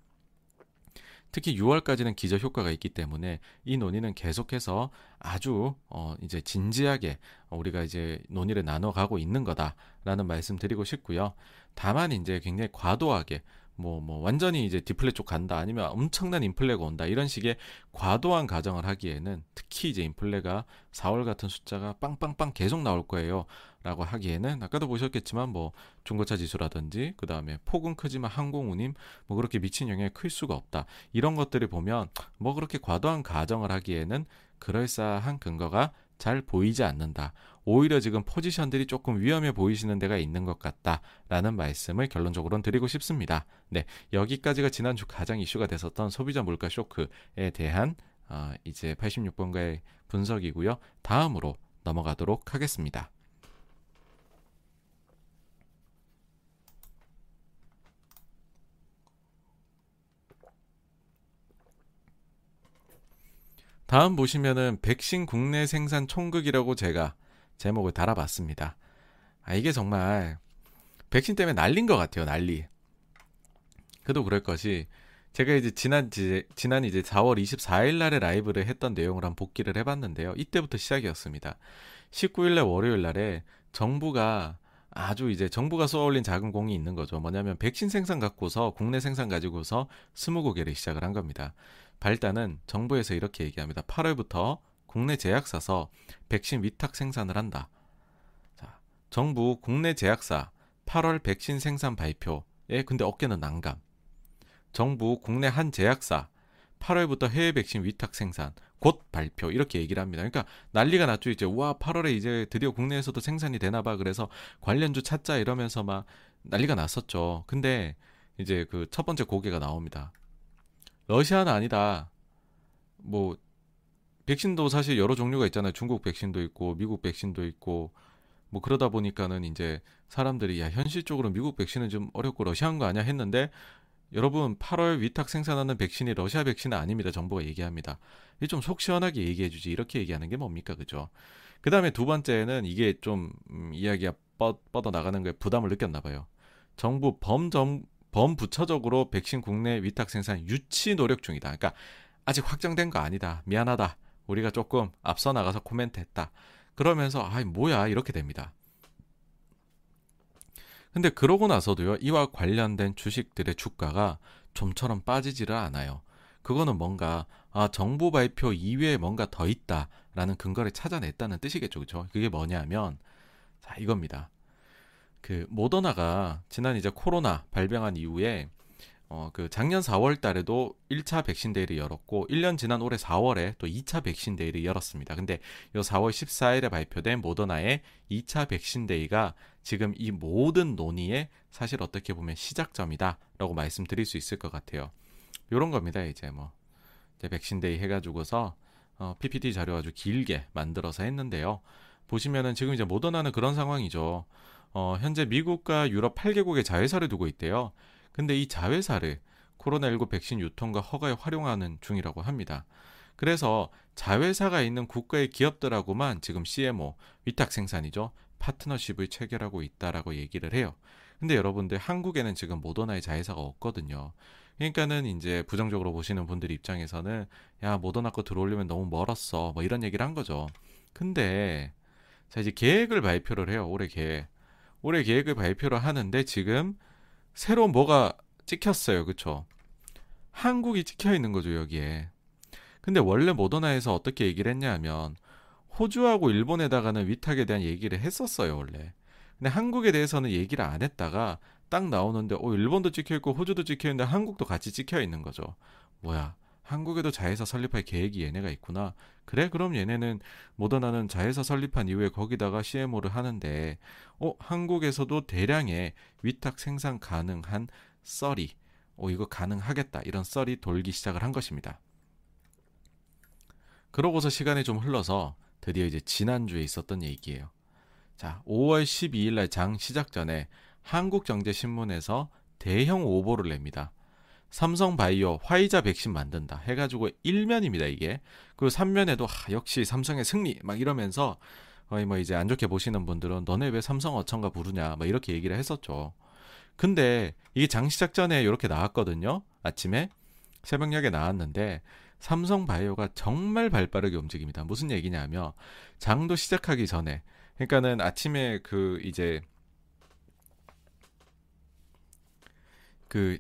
특히 6월까지는 기저 효과가 있기 때문에 이 논의는 계속해서 아주 어 이제 진지하게 우리가 이제 논의를 나눠 가고 있는 거다라는 말씀 드리고 싶고요. 다만 이제 굉장히 과도하게 뭐, 뭐, 완전히 이제 디플레 쪽 간다, 아니면 엄청난 인플레가 온다, 이런 식의 과도한 가정을 하기에는 특히 이제 인플레가 4월 같은 숫자가 빵빵빵 계속 나올 거예요. 라고 하기에는 아까도 보셨겠지만 뭐 중고차 지수라든지 그 다음에 폭은 크지만 항공운임 뭐 그렇게 미친 영향이 클 수가 없다. 이런 것들을 보면 뭐 그렇게 과도한 가정을 하기에는 그럴싸한 근거가 잘 보이지 않는다. 오히려 지금 포지션들이 조금 위험해 보이시는 데가 있는 것 같다라는 말씀을 결론적으로는 드리고 싶습니다. 네, 여기까지가 지난주 가장 이슈가 됐었던 소비자 물가 쇼크에 대한 어, 이제 86번가의 분석이고요. 다음으로 넘어가도록 하겠습니다. 다음 보시면은 백신 국내 생산 총극이라고 제가 제목을 달아봤습니다. 아, 이게 정말 백신 때문에 난린 것 같아요, 난리. 그도 그럴 것이 제가 이제 지난 이제 지난 이제 4월 24일 날에 라이브를 했던 내용을 한 복기를 해봤는데요. 이때부터 시작이었습니다. 19일 날 월요일 날에 정부가 아주 이제 정부가 쏘아올린 작은 공이 있는 거죠. 뭐냐면 백신 생산 갖고서 국내 생산 가지고서 스무 고개를 시작을 한 겁니다. 발단은 정부에서 이렇게 얘기합니다. 8월부터 국내 제약사서 백신 위탁 생산을 한다. 자, 정부 국내 제약사 8월 백신 생산 발표에 근데 어깨는 난감. 정부 국내 한 제약사 8월부터 해외 백신 위탁 생산 곧 발표 이렇게 얘기를 합니다. 그러니까 난리가 났죠. 이제 와 8월에 이제 드디어 국내에서도 생산이 되나 봐. 그래서 관련주 찾자 이러면서 막 난리가 났었죠. 근데 이제 그 첫 번째 고개가 나옵니다. 러시아는 아니다. 뭐 백신도 사실 여러 종류가 있잖아요. 중국 백신도 있고 미국 백신도 있고 뭐 그러다 보니까는 이제 사람들이 야 현실적으로 미국 백신은 좀 어렵고 러시아인 거 아니야 했는데 여러분 8월 위탁 생산하는 백신이 러시아 백신은 아닙니다. 정부가 얘기합니다. 이게 좀속 시원하게 얘기해 주지 이렇게 얘기하는 게 뭡니까 그죠? 그 다음에 두 번째는 이게 좀 음, 이야기가 뻗, 뻗어 나가는 거에 부담을 느꼈나 봐요. 정부 범정 범부처적으로 백신 국내 위탁 생산 유치 노력 중이다. 그러니까 아직 확정된 거 아니다. 미안하다. 우리가 조금 앞서 나가서 코멘트 했다. 그러면서 아이 뭐야 이렇게 됩니다. 근데 그러고 나서도요. 이와 관련된 주식들의 주가가 좀처럼 빠지지를 않아요. 그거는 뭔가 아 정부 발표 이외에 뭔가 더 있다라는 근거를 찾아냈다는 뜻이겠죠. 그렇죠? 그게 뭐냐면 자, 이겁니다. 그 모더나가 지난 이제 코로나 발병한 이후에 어 그 작년 4월 달에도 1차 백신 day를 열었고 1년 지난 올해 4월에 또 2차 백신 day를 열었습니다. 근데 요 4월 14일에 발표된 모더나의 2차 백신 day가 지금 이 모든 논의의 사실 어떻게 보면 시작점이다라고 말씀드릴 수 있을 것 같아요. 요런 겁니다. 이제 뭐 이제 백신 day 해 가지고서 어 PPT 자료 아주 길게 만들어서 했는데요. 보시면은 지금 이제 모더나는 그런 상황이죠. 어, 현재 미국과 유럽 8개국의 자회사를 두고 있대요. 근데 이 자회사를 코로나19 백신 유통과 허가에 활용하는 중이라고 합니다. 그래서 자회사가 있는 국가의 기업들하고만 지금 CMO, 위탁 생산이죠. 파트너십을 체결하고 있다라고 얘기를 해요. 근데 여러분들 한국에는 지금 모더나의 자회사가 없거든요. 그러니까는 이제 부정적으로 보시는 분들 입장에서는 야 모더나 거 들어오려면 너무 멀었어 뭐 이런 얘기를 한 거죠. 근데 자 이제 계획을 발표를 해요 올해 계획. 올해 계획을 발표를 하는데 지금 새로 뭐가 찍혔어요. 그쵸? 한국이 찍혀 있는 거죠, 여기에. 근데 원래 모더나에서 어떻게 얘기를 했냐 하면 호주하고 일본에다가는 위탁에 대한 얘기를 했었어요, 원래. 근데 한국에 대해서는 얘기를 안 했다가 딱 나오는데 어 일본도 찍혀 있고 호주도 찍혀 있는데 한국도 같이 찍혀 있는 거죠. 뭐야? 한국에도 자회사 설립할 계획이 얘네가 있구나. 그래 그럼 얘네는 모더나는 자회사 설립한 이후에 거기다가 CMO를 하는데 어 한국에서도 대량의 위탁 생산 가능한 썰이 어 이거 가능하겠다 이런 썰이 돌기 시작을 한 것입니다. 그러고서 시간이 좀 흘러서 드디어 이제 지난주에 있었던 얘기예요. 자, 5월 12일 날 장 시작 전에 한국경제신문에서 대형 오보를 냅니다. 삼성바이오 화이자 백신 만든다 해가지고 1면입니다 이게. 그리고 3면에도 아, 역시 삼성의 승리 막 이러면서 거의 뭐 이제 안 좋게 보시는 분들은 너네 왜 삼성 어천가 부르냐 막 이렇게 얘기를 했었죠. 근데 이게 장 시작 전에 이렇게 나왔거든요 아침에. 새벽녘에 나왔는데 삼성바이오가 정말 발빠르게 움직입니다. 무슨 얘기냐면 장도 시작하기 전에. 그러니까는 아침에 그 이제 그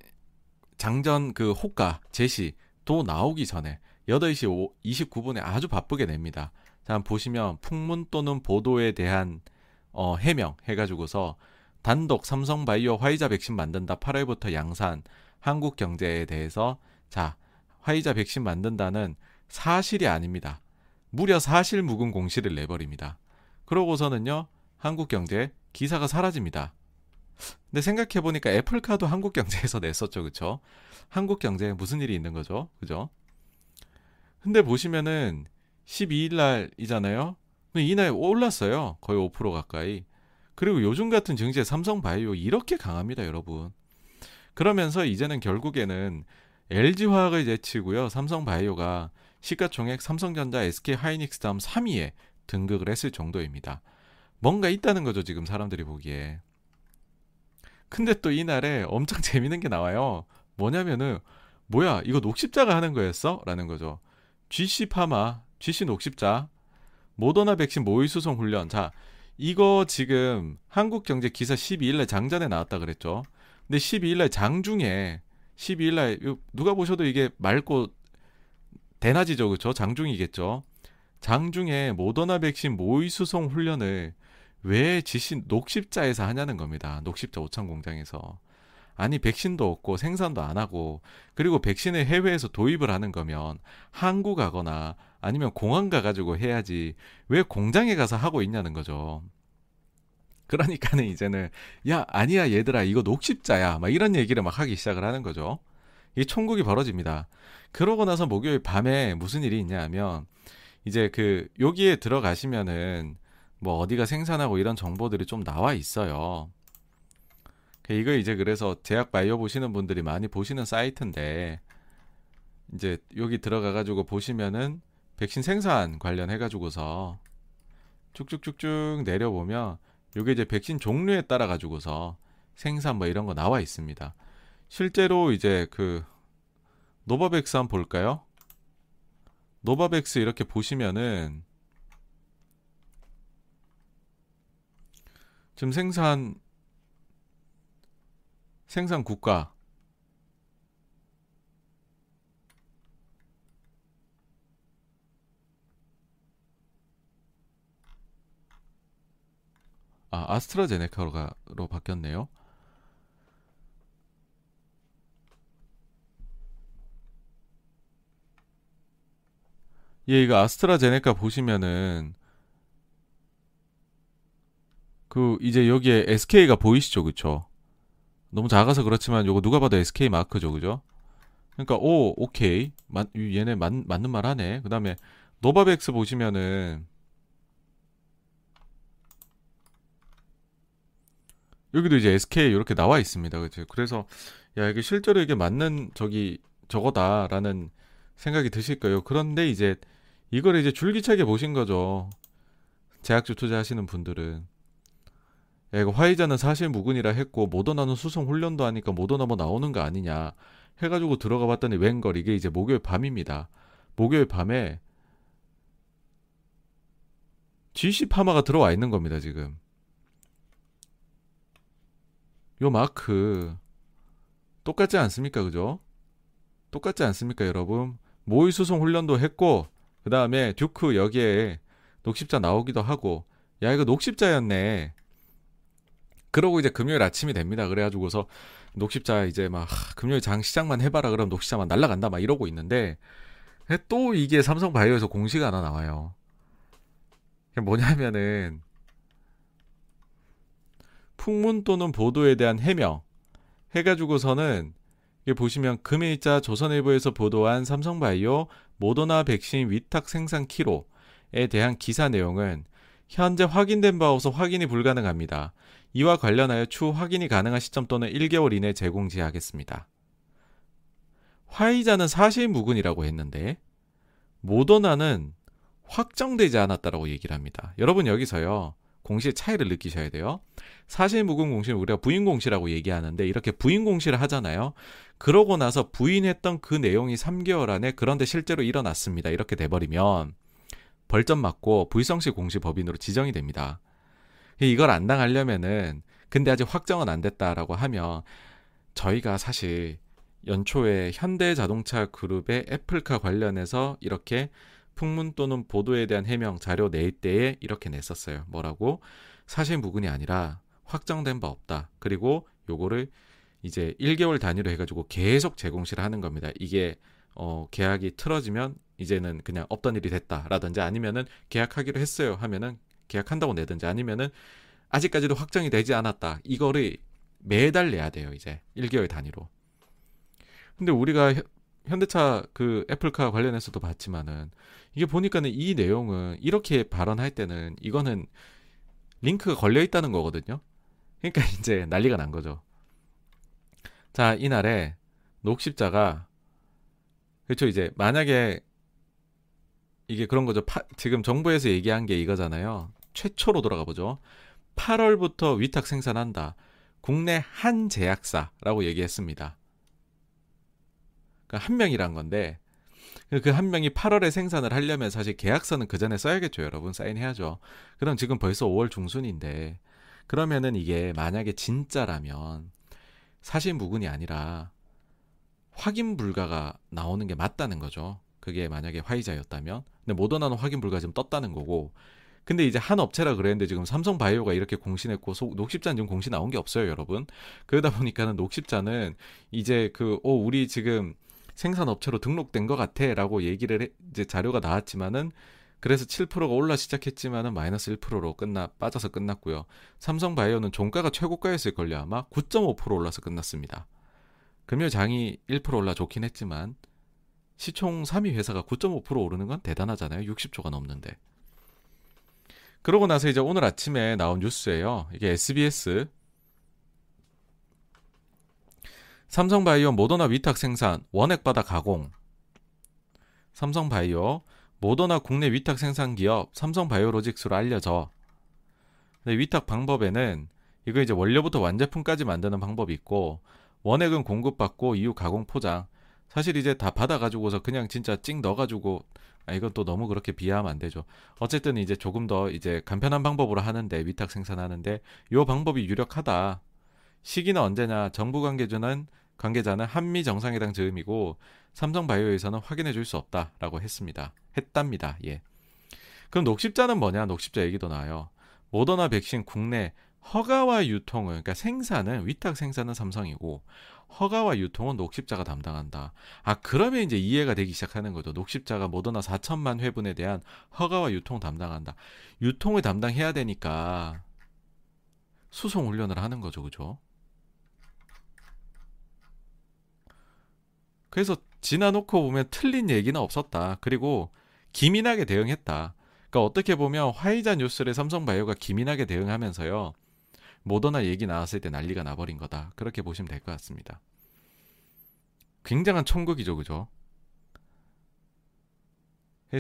장전 그 호가 제시 도 나오기 전에 8시 29분에 아주 바쁘게 냅니다. 자, 보시면 풍문 또는 보도에 대한 어, 해명 해가지고서 단독 삼성바이오 화이자 백신 만든다 8월부터 양산 한국 경제에 대해서 자 화이자 백신 만든다는 사실이 아닙니다. 무려 사실 묵은 공시를 내버립니다. 그러고서는요 한국 경제 기사가 사라집니다. 근데 생각해 보니까 애플카도 한국 경제에서 냈었죠, 그쵸? 한국 경제에 무슨 일이 있는 거죠, 그죠? 근데 보시면은 12일 날이잖아요. 이날 올랐어요, 거의 5% 가까이. 그리고 요즘 같은 증시에 삼성바이오 이렇게 강합니다, 여러분. 그러면서 이제는 결국에는 LG화학을 제치고요, 삼성바이오가 시가총액 삼성전자, SK하이닉스 다음 3위에 등극을 했을 정도입니다. 뭔가 있다는 거죠, 지금 사람들이 보기에. 근데 또 이날에 엄청 재밌는 게 나와요. 뭐냐면은 뭐야 이거 녹십자가 하는 거였어? 라는 거죠. GC 파마, GC 녹십자, 모더나 백신 모의 수송 훈련. 자, 이거 지금 한국경제 기사 12일날 장전에 나왔다 그랬죠. 근데 12일날 장중에 12일날 누가 보셔도 이게 맑고 대낮이죠, 그렇죠? 장중이겠죠. 장중에 모더나 백신 모의 수송 훈련을 왜 지신 녹십자에서 하냐는 겁니다. 녹십자 오천 공장에서. 아니 백신도 없고 생산도 안 하고 그리고 백신을 해외에서 도입을 하는 거면 한국 가거나 아니면 공항 가가지고 해야지 왜 공장에 가서 하고 있냐는 거죠. 그러니까는 이제는 야 아니야 얘들아 이거 녹십자야 막 이런 얘기를 막 하기 시작을 하는 거죠. 이 총국이 벌어집니다. 그러고 나서 목요일 밤에 무슨 일이 있냐면 이제 그 여기에 들어가시면은 뭐 어디가 생산하고 이런 정보들이 좀 나와 있어요. 그 이거 이제 그래서 제약 바이오 보시는 분들이 많이 보시는 사이트인데 이제 여기 들어가 가지고 보시면은 백신 생산 관련해 가지고서 쭉쭉쭉쭉 내려보면 요게 이제 백신 종류에 따라 가지고서 생산 뭐 이런 거 나와 있습니다. 실제로 이제 그 노바백스 한번 볼까요? 노바백스 이렇게 보시면은 지금 생산 생산 국가 아, 아스트라제네카로 바뀌었네요. 예, 이거 아스트라제네카 보시면은 그 이제 여기에 SK가 보이시죠, 그쵸? 너무 작아서 그렇지만 요거 누가 봐도 SK 마크죠, 그죠? 그러니까 오 오케이 맞 얘네 맞, 맞는 말 하네. 그 다음에 노바백스 보시면은 여기도 이제 SK 이렇게 나와 있습니다. 그죠? 그래서 야 이게 실제로 이게 맞는 저기 저거다라는 생각이 드실 거예요. 그런데 이제 이걸 이제 줄기차게 보신 거죠. 제약주 투자하시는 분들은 야, 이거 화이자는 사실 무근이라 했고 모더나는 수송 훈련도 하니까 모더나 뭐 나오는 거 아니냐 해가지고 들어가 봤더니 웬걸 이게 이제 목요일 밤입니다. 목요일 밤에 GC 파마가 들어와 있는 겁니다 지금. 요 마크 똑같지 않습니까 그죠? 똑같지 않습니까 여러분? 모의 수송 훈련도 했고 그 다음에 듀크 여기에 녹십자 나오기도 하고 야 이거 녹십자였네 그러고 이제 금요일 아침이 됩니다. 그래가지고서 녹십자 이제 막 금요일 장 시작만 해봐라 그럼 녹십자만 날라간다 막 이러고 있는데 또 이게 삼성 바이오에서 공시가 하나 나와요. 뭐냐면은 풍문 또는 보도에 대한 해명 해가지고서는 이게 보시면 금일자 조선일보에서 보도한 삼성바이오 모더나 백신 위탁 생산 키로에 대한 기사 내용은 현재 확인된 바 없어 확인이 불가능합니다. 이와 관련하여 추후 확인이 가능한 시점 또는 1개월 이내 제공 지하겠습니다. 화이자는 사실 무근이라고 했는데 모더나는 확정되지 않았다라고 얘기를 합니다. 여러분 여기서요. 공시의 차이를 느끼셔야 돼요. 사실 무근 공시는 우리가 부인 공시라고 얘기하는데 이렇게 부인 공시를 하잖아요. 그러고 나서 부인했던 그 내용이 3개월 안에 그런데 실제로 일어났습니다. 이렇게 돼버리면 벌점 맞고 불성시 공시 법인으로 지정이 됩니다. 이걸 안 당하려면은 근데 아직 확정은 안 됐다라고 하면 저희가 사실 연초에 현대자동차 그룹의 애플카 관련해서 이렇게 풍문 또는 보도에 대한 해명 자료 낼 때에 이렇게 냈었어요. 뭐라고? 사실 무근이 아니라 확정된 바 없다. 그리고 요거를 이제 1개월 단위로 해가지고 계속 제공시를 하는 겁니다. 이게 어, 계약이 틀어지면 이제는 그냥 없던 일이 됐다라든지 아니면은 계약하기로 했어요 하면은 계약한다고 내든지 아니면은 아직까지도 확정이 되지 않았다. 이거를 매달 내야 돼요, 이제. 1개월 단위로. 근데 우리가 현대차 그 애플카 관련해서도 봤지만은 이게 보니까는 이 내용은 이렇게 발언할 때는 이거는 링크가 걸려 있다는 거거든요. 그러니까 이제 난리가 난 거죠. 자, 이날에 녹십자가 그렇죠. 이제 만약에 이게 그런 거죠. 파, 지금 정부에서 얘기한 게 이거잖아요. 최초로 돌아가 보죠. 8월부터 위탁 생산한다. 국내 한 제약사라고 얘기했습니다. 그러니까 한 명이란 건데 그 한 명이 8월에 생산을 하려면 사실 계약서는 그 전에 써야겠죠, 여러분. 사인해야죠. 그럼 지금 벌써 5월 중순인데 그러면은 이게 만약에 진짜라면 사실 무근이 아니라 확인 불가가 나오는 게 맞다는 거죠. 그게 만약에 화이자였다면. 근데 모더나는 확인 불가 지금 떴다는 거고 근데 이제 한 업체라 그랬는데 지금 삼성 바이오가 이렇게 공신했고 녹십자는 지금 공신 나온 게 없어요, 여러분. 그러다 보니까는 녹십자는 이제 그, 어, 우리 지금 생산 업체로 등록된 것 같아라고 얘기를 해, 이제 자료가 나왔지만은 그래서 7%가 올라 시작했지만은 마이너스 1%로 끝나 빠져서 끝났고요. 삼성 바이오는 종가가 최고가였을 걸요 아마 9.5% 올라서 끝났습니다. 금요 장이 1% 올라 좋긴 했지만 시총 3위 회사가 9.5% 오르는 건 대단하잖아요. 60조가 넘는데. 그러고 나서 이제 오늘 아침에 나온 뉴스예요. 이게 SBS. 삼성바이오 모더나 위탁 생산 원액바다 가공. 삼성바이오 모더나 국내 위탁 생산 기업 삼성바이오로직스로 알려져. 위탁 방법에는 이거 이제 원료부터 완제품까지 만드는 방법이 있고 원액은 공급받고 이후 가공 포장. 사실 이제 다 받아가지고서 그냥 진짜 찍 넣어가지고 아, 이건 또 너무 그렇게 비하하면 안 되죠. 어쨌든 이제 조금 더 이제 간편한 방법으로 하는데 위탁 생산하는데 요 방법이 유력하다. 시기는 언제냐? 정부 관계자는 관계자는 한미 정상회담 즈음이고 삼성바이오에서는 확인해 줄 수 없다라고 했습니다. 했답니다. 예. 그럼 녹십자는 뭐냐? 녹십자 얘기도 나와요. 모더나 백신 국내 허가와 유통을 그러니까 생산은 위탁 생산은 삼성이고 허가와 유통은 녹십자가 담당한다. 아 그러면 이제 이해가 되기 시작하는 거죠. 녹십자가 모더나 4천만 회분에 대한 허가와 유통 담당한다. 유통을 담당해야 되니까 수송 훈련을 하는 거죠, 그죠? 그래서 지나놓고 보면 틀린 얘기는 없었다. 그리고 기민하게 대응했다. 그러니까 어떻게 보면 화이자 뉴스를 삼성바이오가 기민하게 대응하면서요. 모더나 얘기 나왔을 때 난리가 나버린 거다. 그렇게 보시면 될 것 같습니다. 굉장한 천국이죠, 그죠?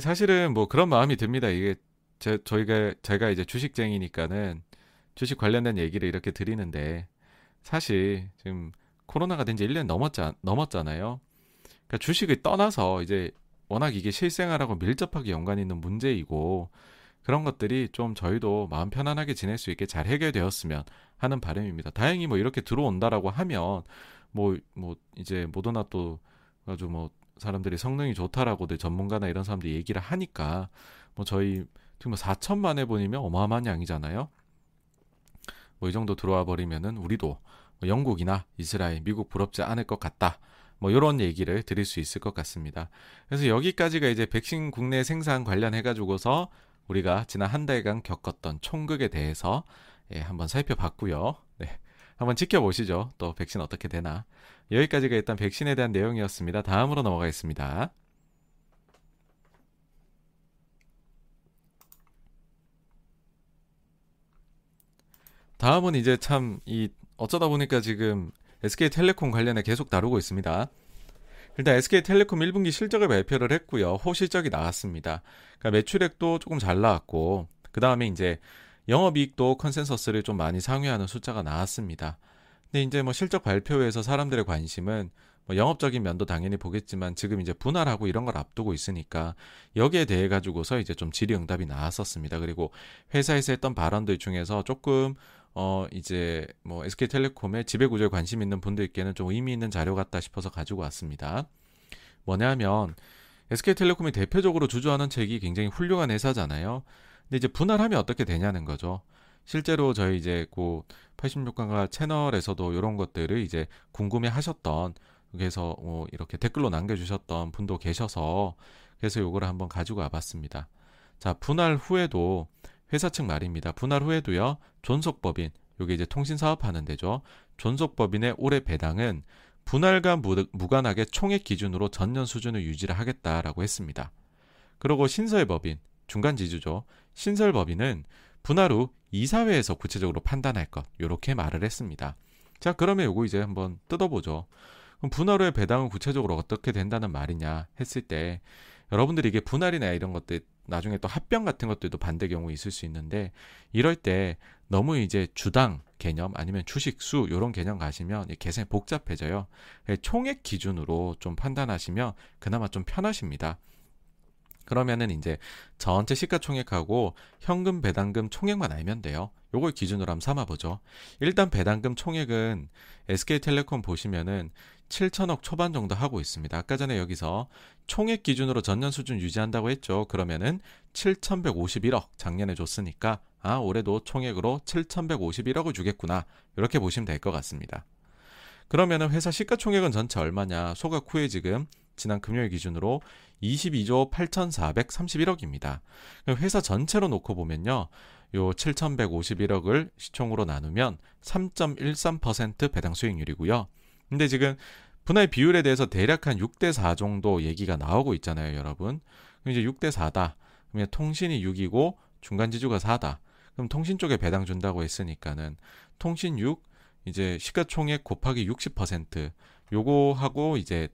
사실은 뭐 그런 마음이 듭니다. 이게 제, 저희가 제가 이제 주식쟁이니까는 주식 관련된 얘기를 이렇게 드리는데 사실 지금 코로나가 된 지 1년 넘었자, 넘었잖아요. 그러니까 주식을 떠나서 이제 워낙 이게 실생활하고 밀접하게 연관이 있는 문제이고 그런 것들이 좀 저희도 마음 편안하게 지낼 수 있게 잘 해결되었으면 하는 바람입니다. 다행히 뭐 이렇게 들어온다라고 하면 뭐뭐 뭐 이제 모더나 또 아주 뭐 사람들이 성능이 좋다라고들 전문가나 이런 사람들이 얘기를 하니까 뭐 저희 지금 뭐 4천만 회분이면 어마어마한 양이잖아요. 뭐 이 정도 들어와 버리면은 우리도 뭐 영국이나 이스라엘, 미국 부럽지 않을 것 같다. 뭐 이런 얘기를 드릴 수 있을 것 같습니다. 그래서 여기까지가 이제 백신 국내 생산 관련해 가지고서 우리가 지난 한 달간 겪었던 총극에 대해서 예, 한번 살펴봤고요. 네. 한번 지켜보시죠. 또 백신 어떻게 되나. 여기까지가 일단 백신에 대한 내용이었습니다. 다음으로 넘어가겠습니다. 다음은 이제 참 이 어쩌다 보니까 지금 SK텔레콤 관련해 계속 다루고 있습니다. 일단 SK텔레콤 1분기 실적을 발표를 했고요. 호실적이 나왔습니다. 그러니까 매출액도 조금 잘 나왔고 그 다음에 이제 영업이익도 컨센서스를 좀 많이 상회하는 숫자가 나왔습니다. 근데 이제 뭐 실적 발표에서 사람들의 관심은 뭐 영업적인 면도 당연히 보겠지만 지금 이제 분할하고 이런 걸 앞두고 있으니까 여기에 대해 가지고서 이제 좀 질의응답이 나왔었습니다. 그리고 회사에서 했던 발언들 중에서 조금 어 이제 뭐 SK텔레콤의 지배 구조에 관심 있는 분들께는 좀 의미 있는 자료 같다 싶어서 가지고 왔습니다. 뭐냐면 SK텔레콤이 대표적으로 주주하는 책이 굉장히 훌륭한 회사잖아요. 근데 이제 분할하면 어떻게 되냐는 거죠. 실제로 저희 이제 그 86강가 채널에서도 이런 것들을 이제 궁금해 하셨던 그래서 뭐 이렇게 댓글로 남겨주셨던 분도 계셔서 그래서 요거를 한번 가지고 와봤습니다. 자 분할 후에도 회사 측 말입니다. 분할 후에도요 존속법인 요게 이제 통신 사업하는 데죠. 존속법인의 올해 배당은 분할과 무관하게 총액 기준으로 전년 수준을 유지를 하겠다라고 했습니다. 그리고 신설법인 중간 지주죠. 신설법인은 분할 후 이사회에서 구체적으로 판단할 것 이렇게 말을 했습니다. 자 그러면 요거 이제 한번 뜯어보죠. 그럼 분할 후의 배당은 구체적으로 어떻게 된다는 말이냐 했을 때 여러분들이 이게 분할이나 이런 것들 나중에 또 합병 같은 것들도 반대 경우 있을 수 있는데 이럴 때 너무 이제 주당 개념 아니면 주식수 이런 개념 가시면 계산이 복잡해져요. 총액 기준으로 좀 판단하시면 그나마 좀 편하십니다. 그러면은 이제 전체 시가총액하고 현금 배당금 총액만 알면 돼요. 요걸 기준으로 한번 삼아보죠. 일단 배당금 총액은 SK텔레콤 보시면은 7천억 초반 정도 하고 있습니다. 아까 전에 여기서 총액 기준으로 전년 수준 유지한다고 했죠. 그러면은 7,151억 작년에 줬으니까 아 올해도 총액으로 7,151억을 주겠구나 이렇게 보시면 될 것 같습니다. 그러면은 회사 시가총액은 전체 얼마냐? 소각 후에 지금 지난 금요일 기준으로 22조 8,431억입니다. 회사 전체로 놓고 보면요. 요 7,151억을 시총으로 나누면 3.13% 배당 수익률이고요. 근데 지금 분할 비율에 대해서 대략 한 6대 4 정도 얘기가 나오고 있잖아요, 여러분. 그럼 이제 6대 4다. 그러면 통신이 6이고 중간 지주가 4다. 그럼 통신 쪽에 배당 준다고 했으니까는 통신 6 이제 시가총액 곱하기 60% 요거하고 이제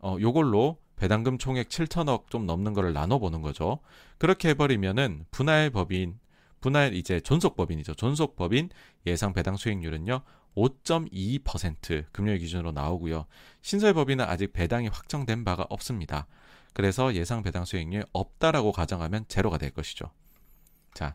어 요걸로 배당금 총액 7천억 좀 넘는 거를 나눠 보는 거죠. 그렇게 해 버리면은 분할 법인 분할 이제 존속법인이죠. 존속법인 예상 배당 수익률은요. 5.22% 금요일 기준으로 나오고요. 신설 법인은 아직 배당이 확정된 바가 없습니다. 그래서 예상 배당 수익률 없다라고 가정하면 제로가 될 것이죠. 자,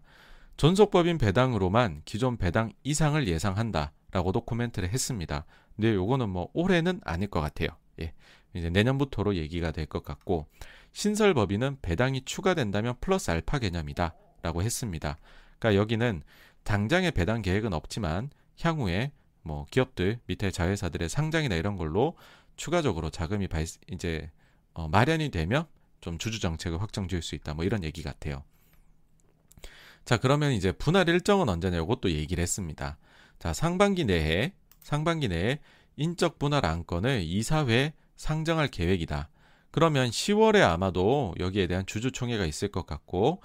존속법인 배당으로만 기존 배당 이상을 예상한다라고도 코멘트를 했습니다. 근데 요거는 뭐 올해는 아닐 것 같아요. 예. 이제 내년부터로 얘기가 될 것 같고 신설 법인은 배당이 추가된다면 플러스 알파 개념이다라고 했습니다. 그러니까 여기는 당장의 배당 계획은 없지만 향후에 뭐 기업들 밑에 자회사들의 상장이나 이런 걸로 추가적으로 자금이 발, 이제 어, 마련이 되면 좀 주주 정책을 확정 지을 수 있다. 뭐 이런 얘기 같아요. 자, 그러면 이제 분할 일정은 언제냐 이것도 얘기를 했습니다. 자, 상반기 내에 상반기 내에 인적 분할 안건을 이사회 상정할 계획이다. 그러면 10월에 아마도 여기에 대한 주주총회가 있을 것 같고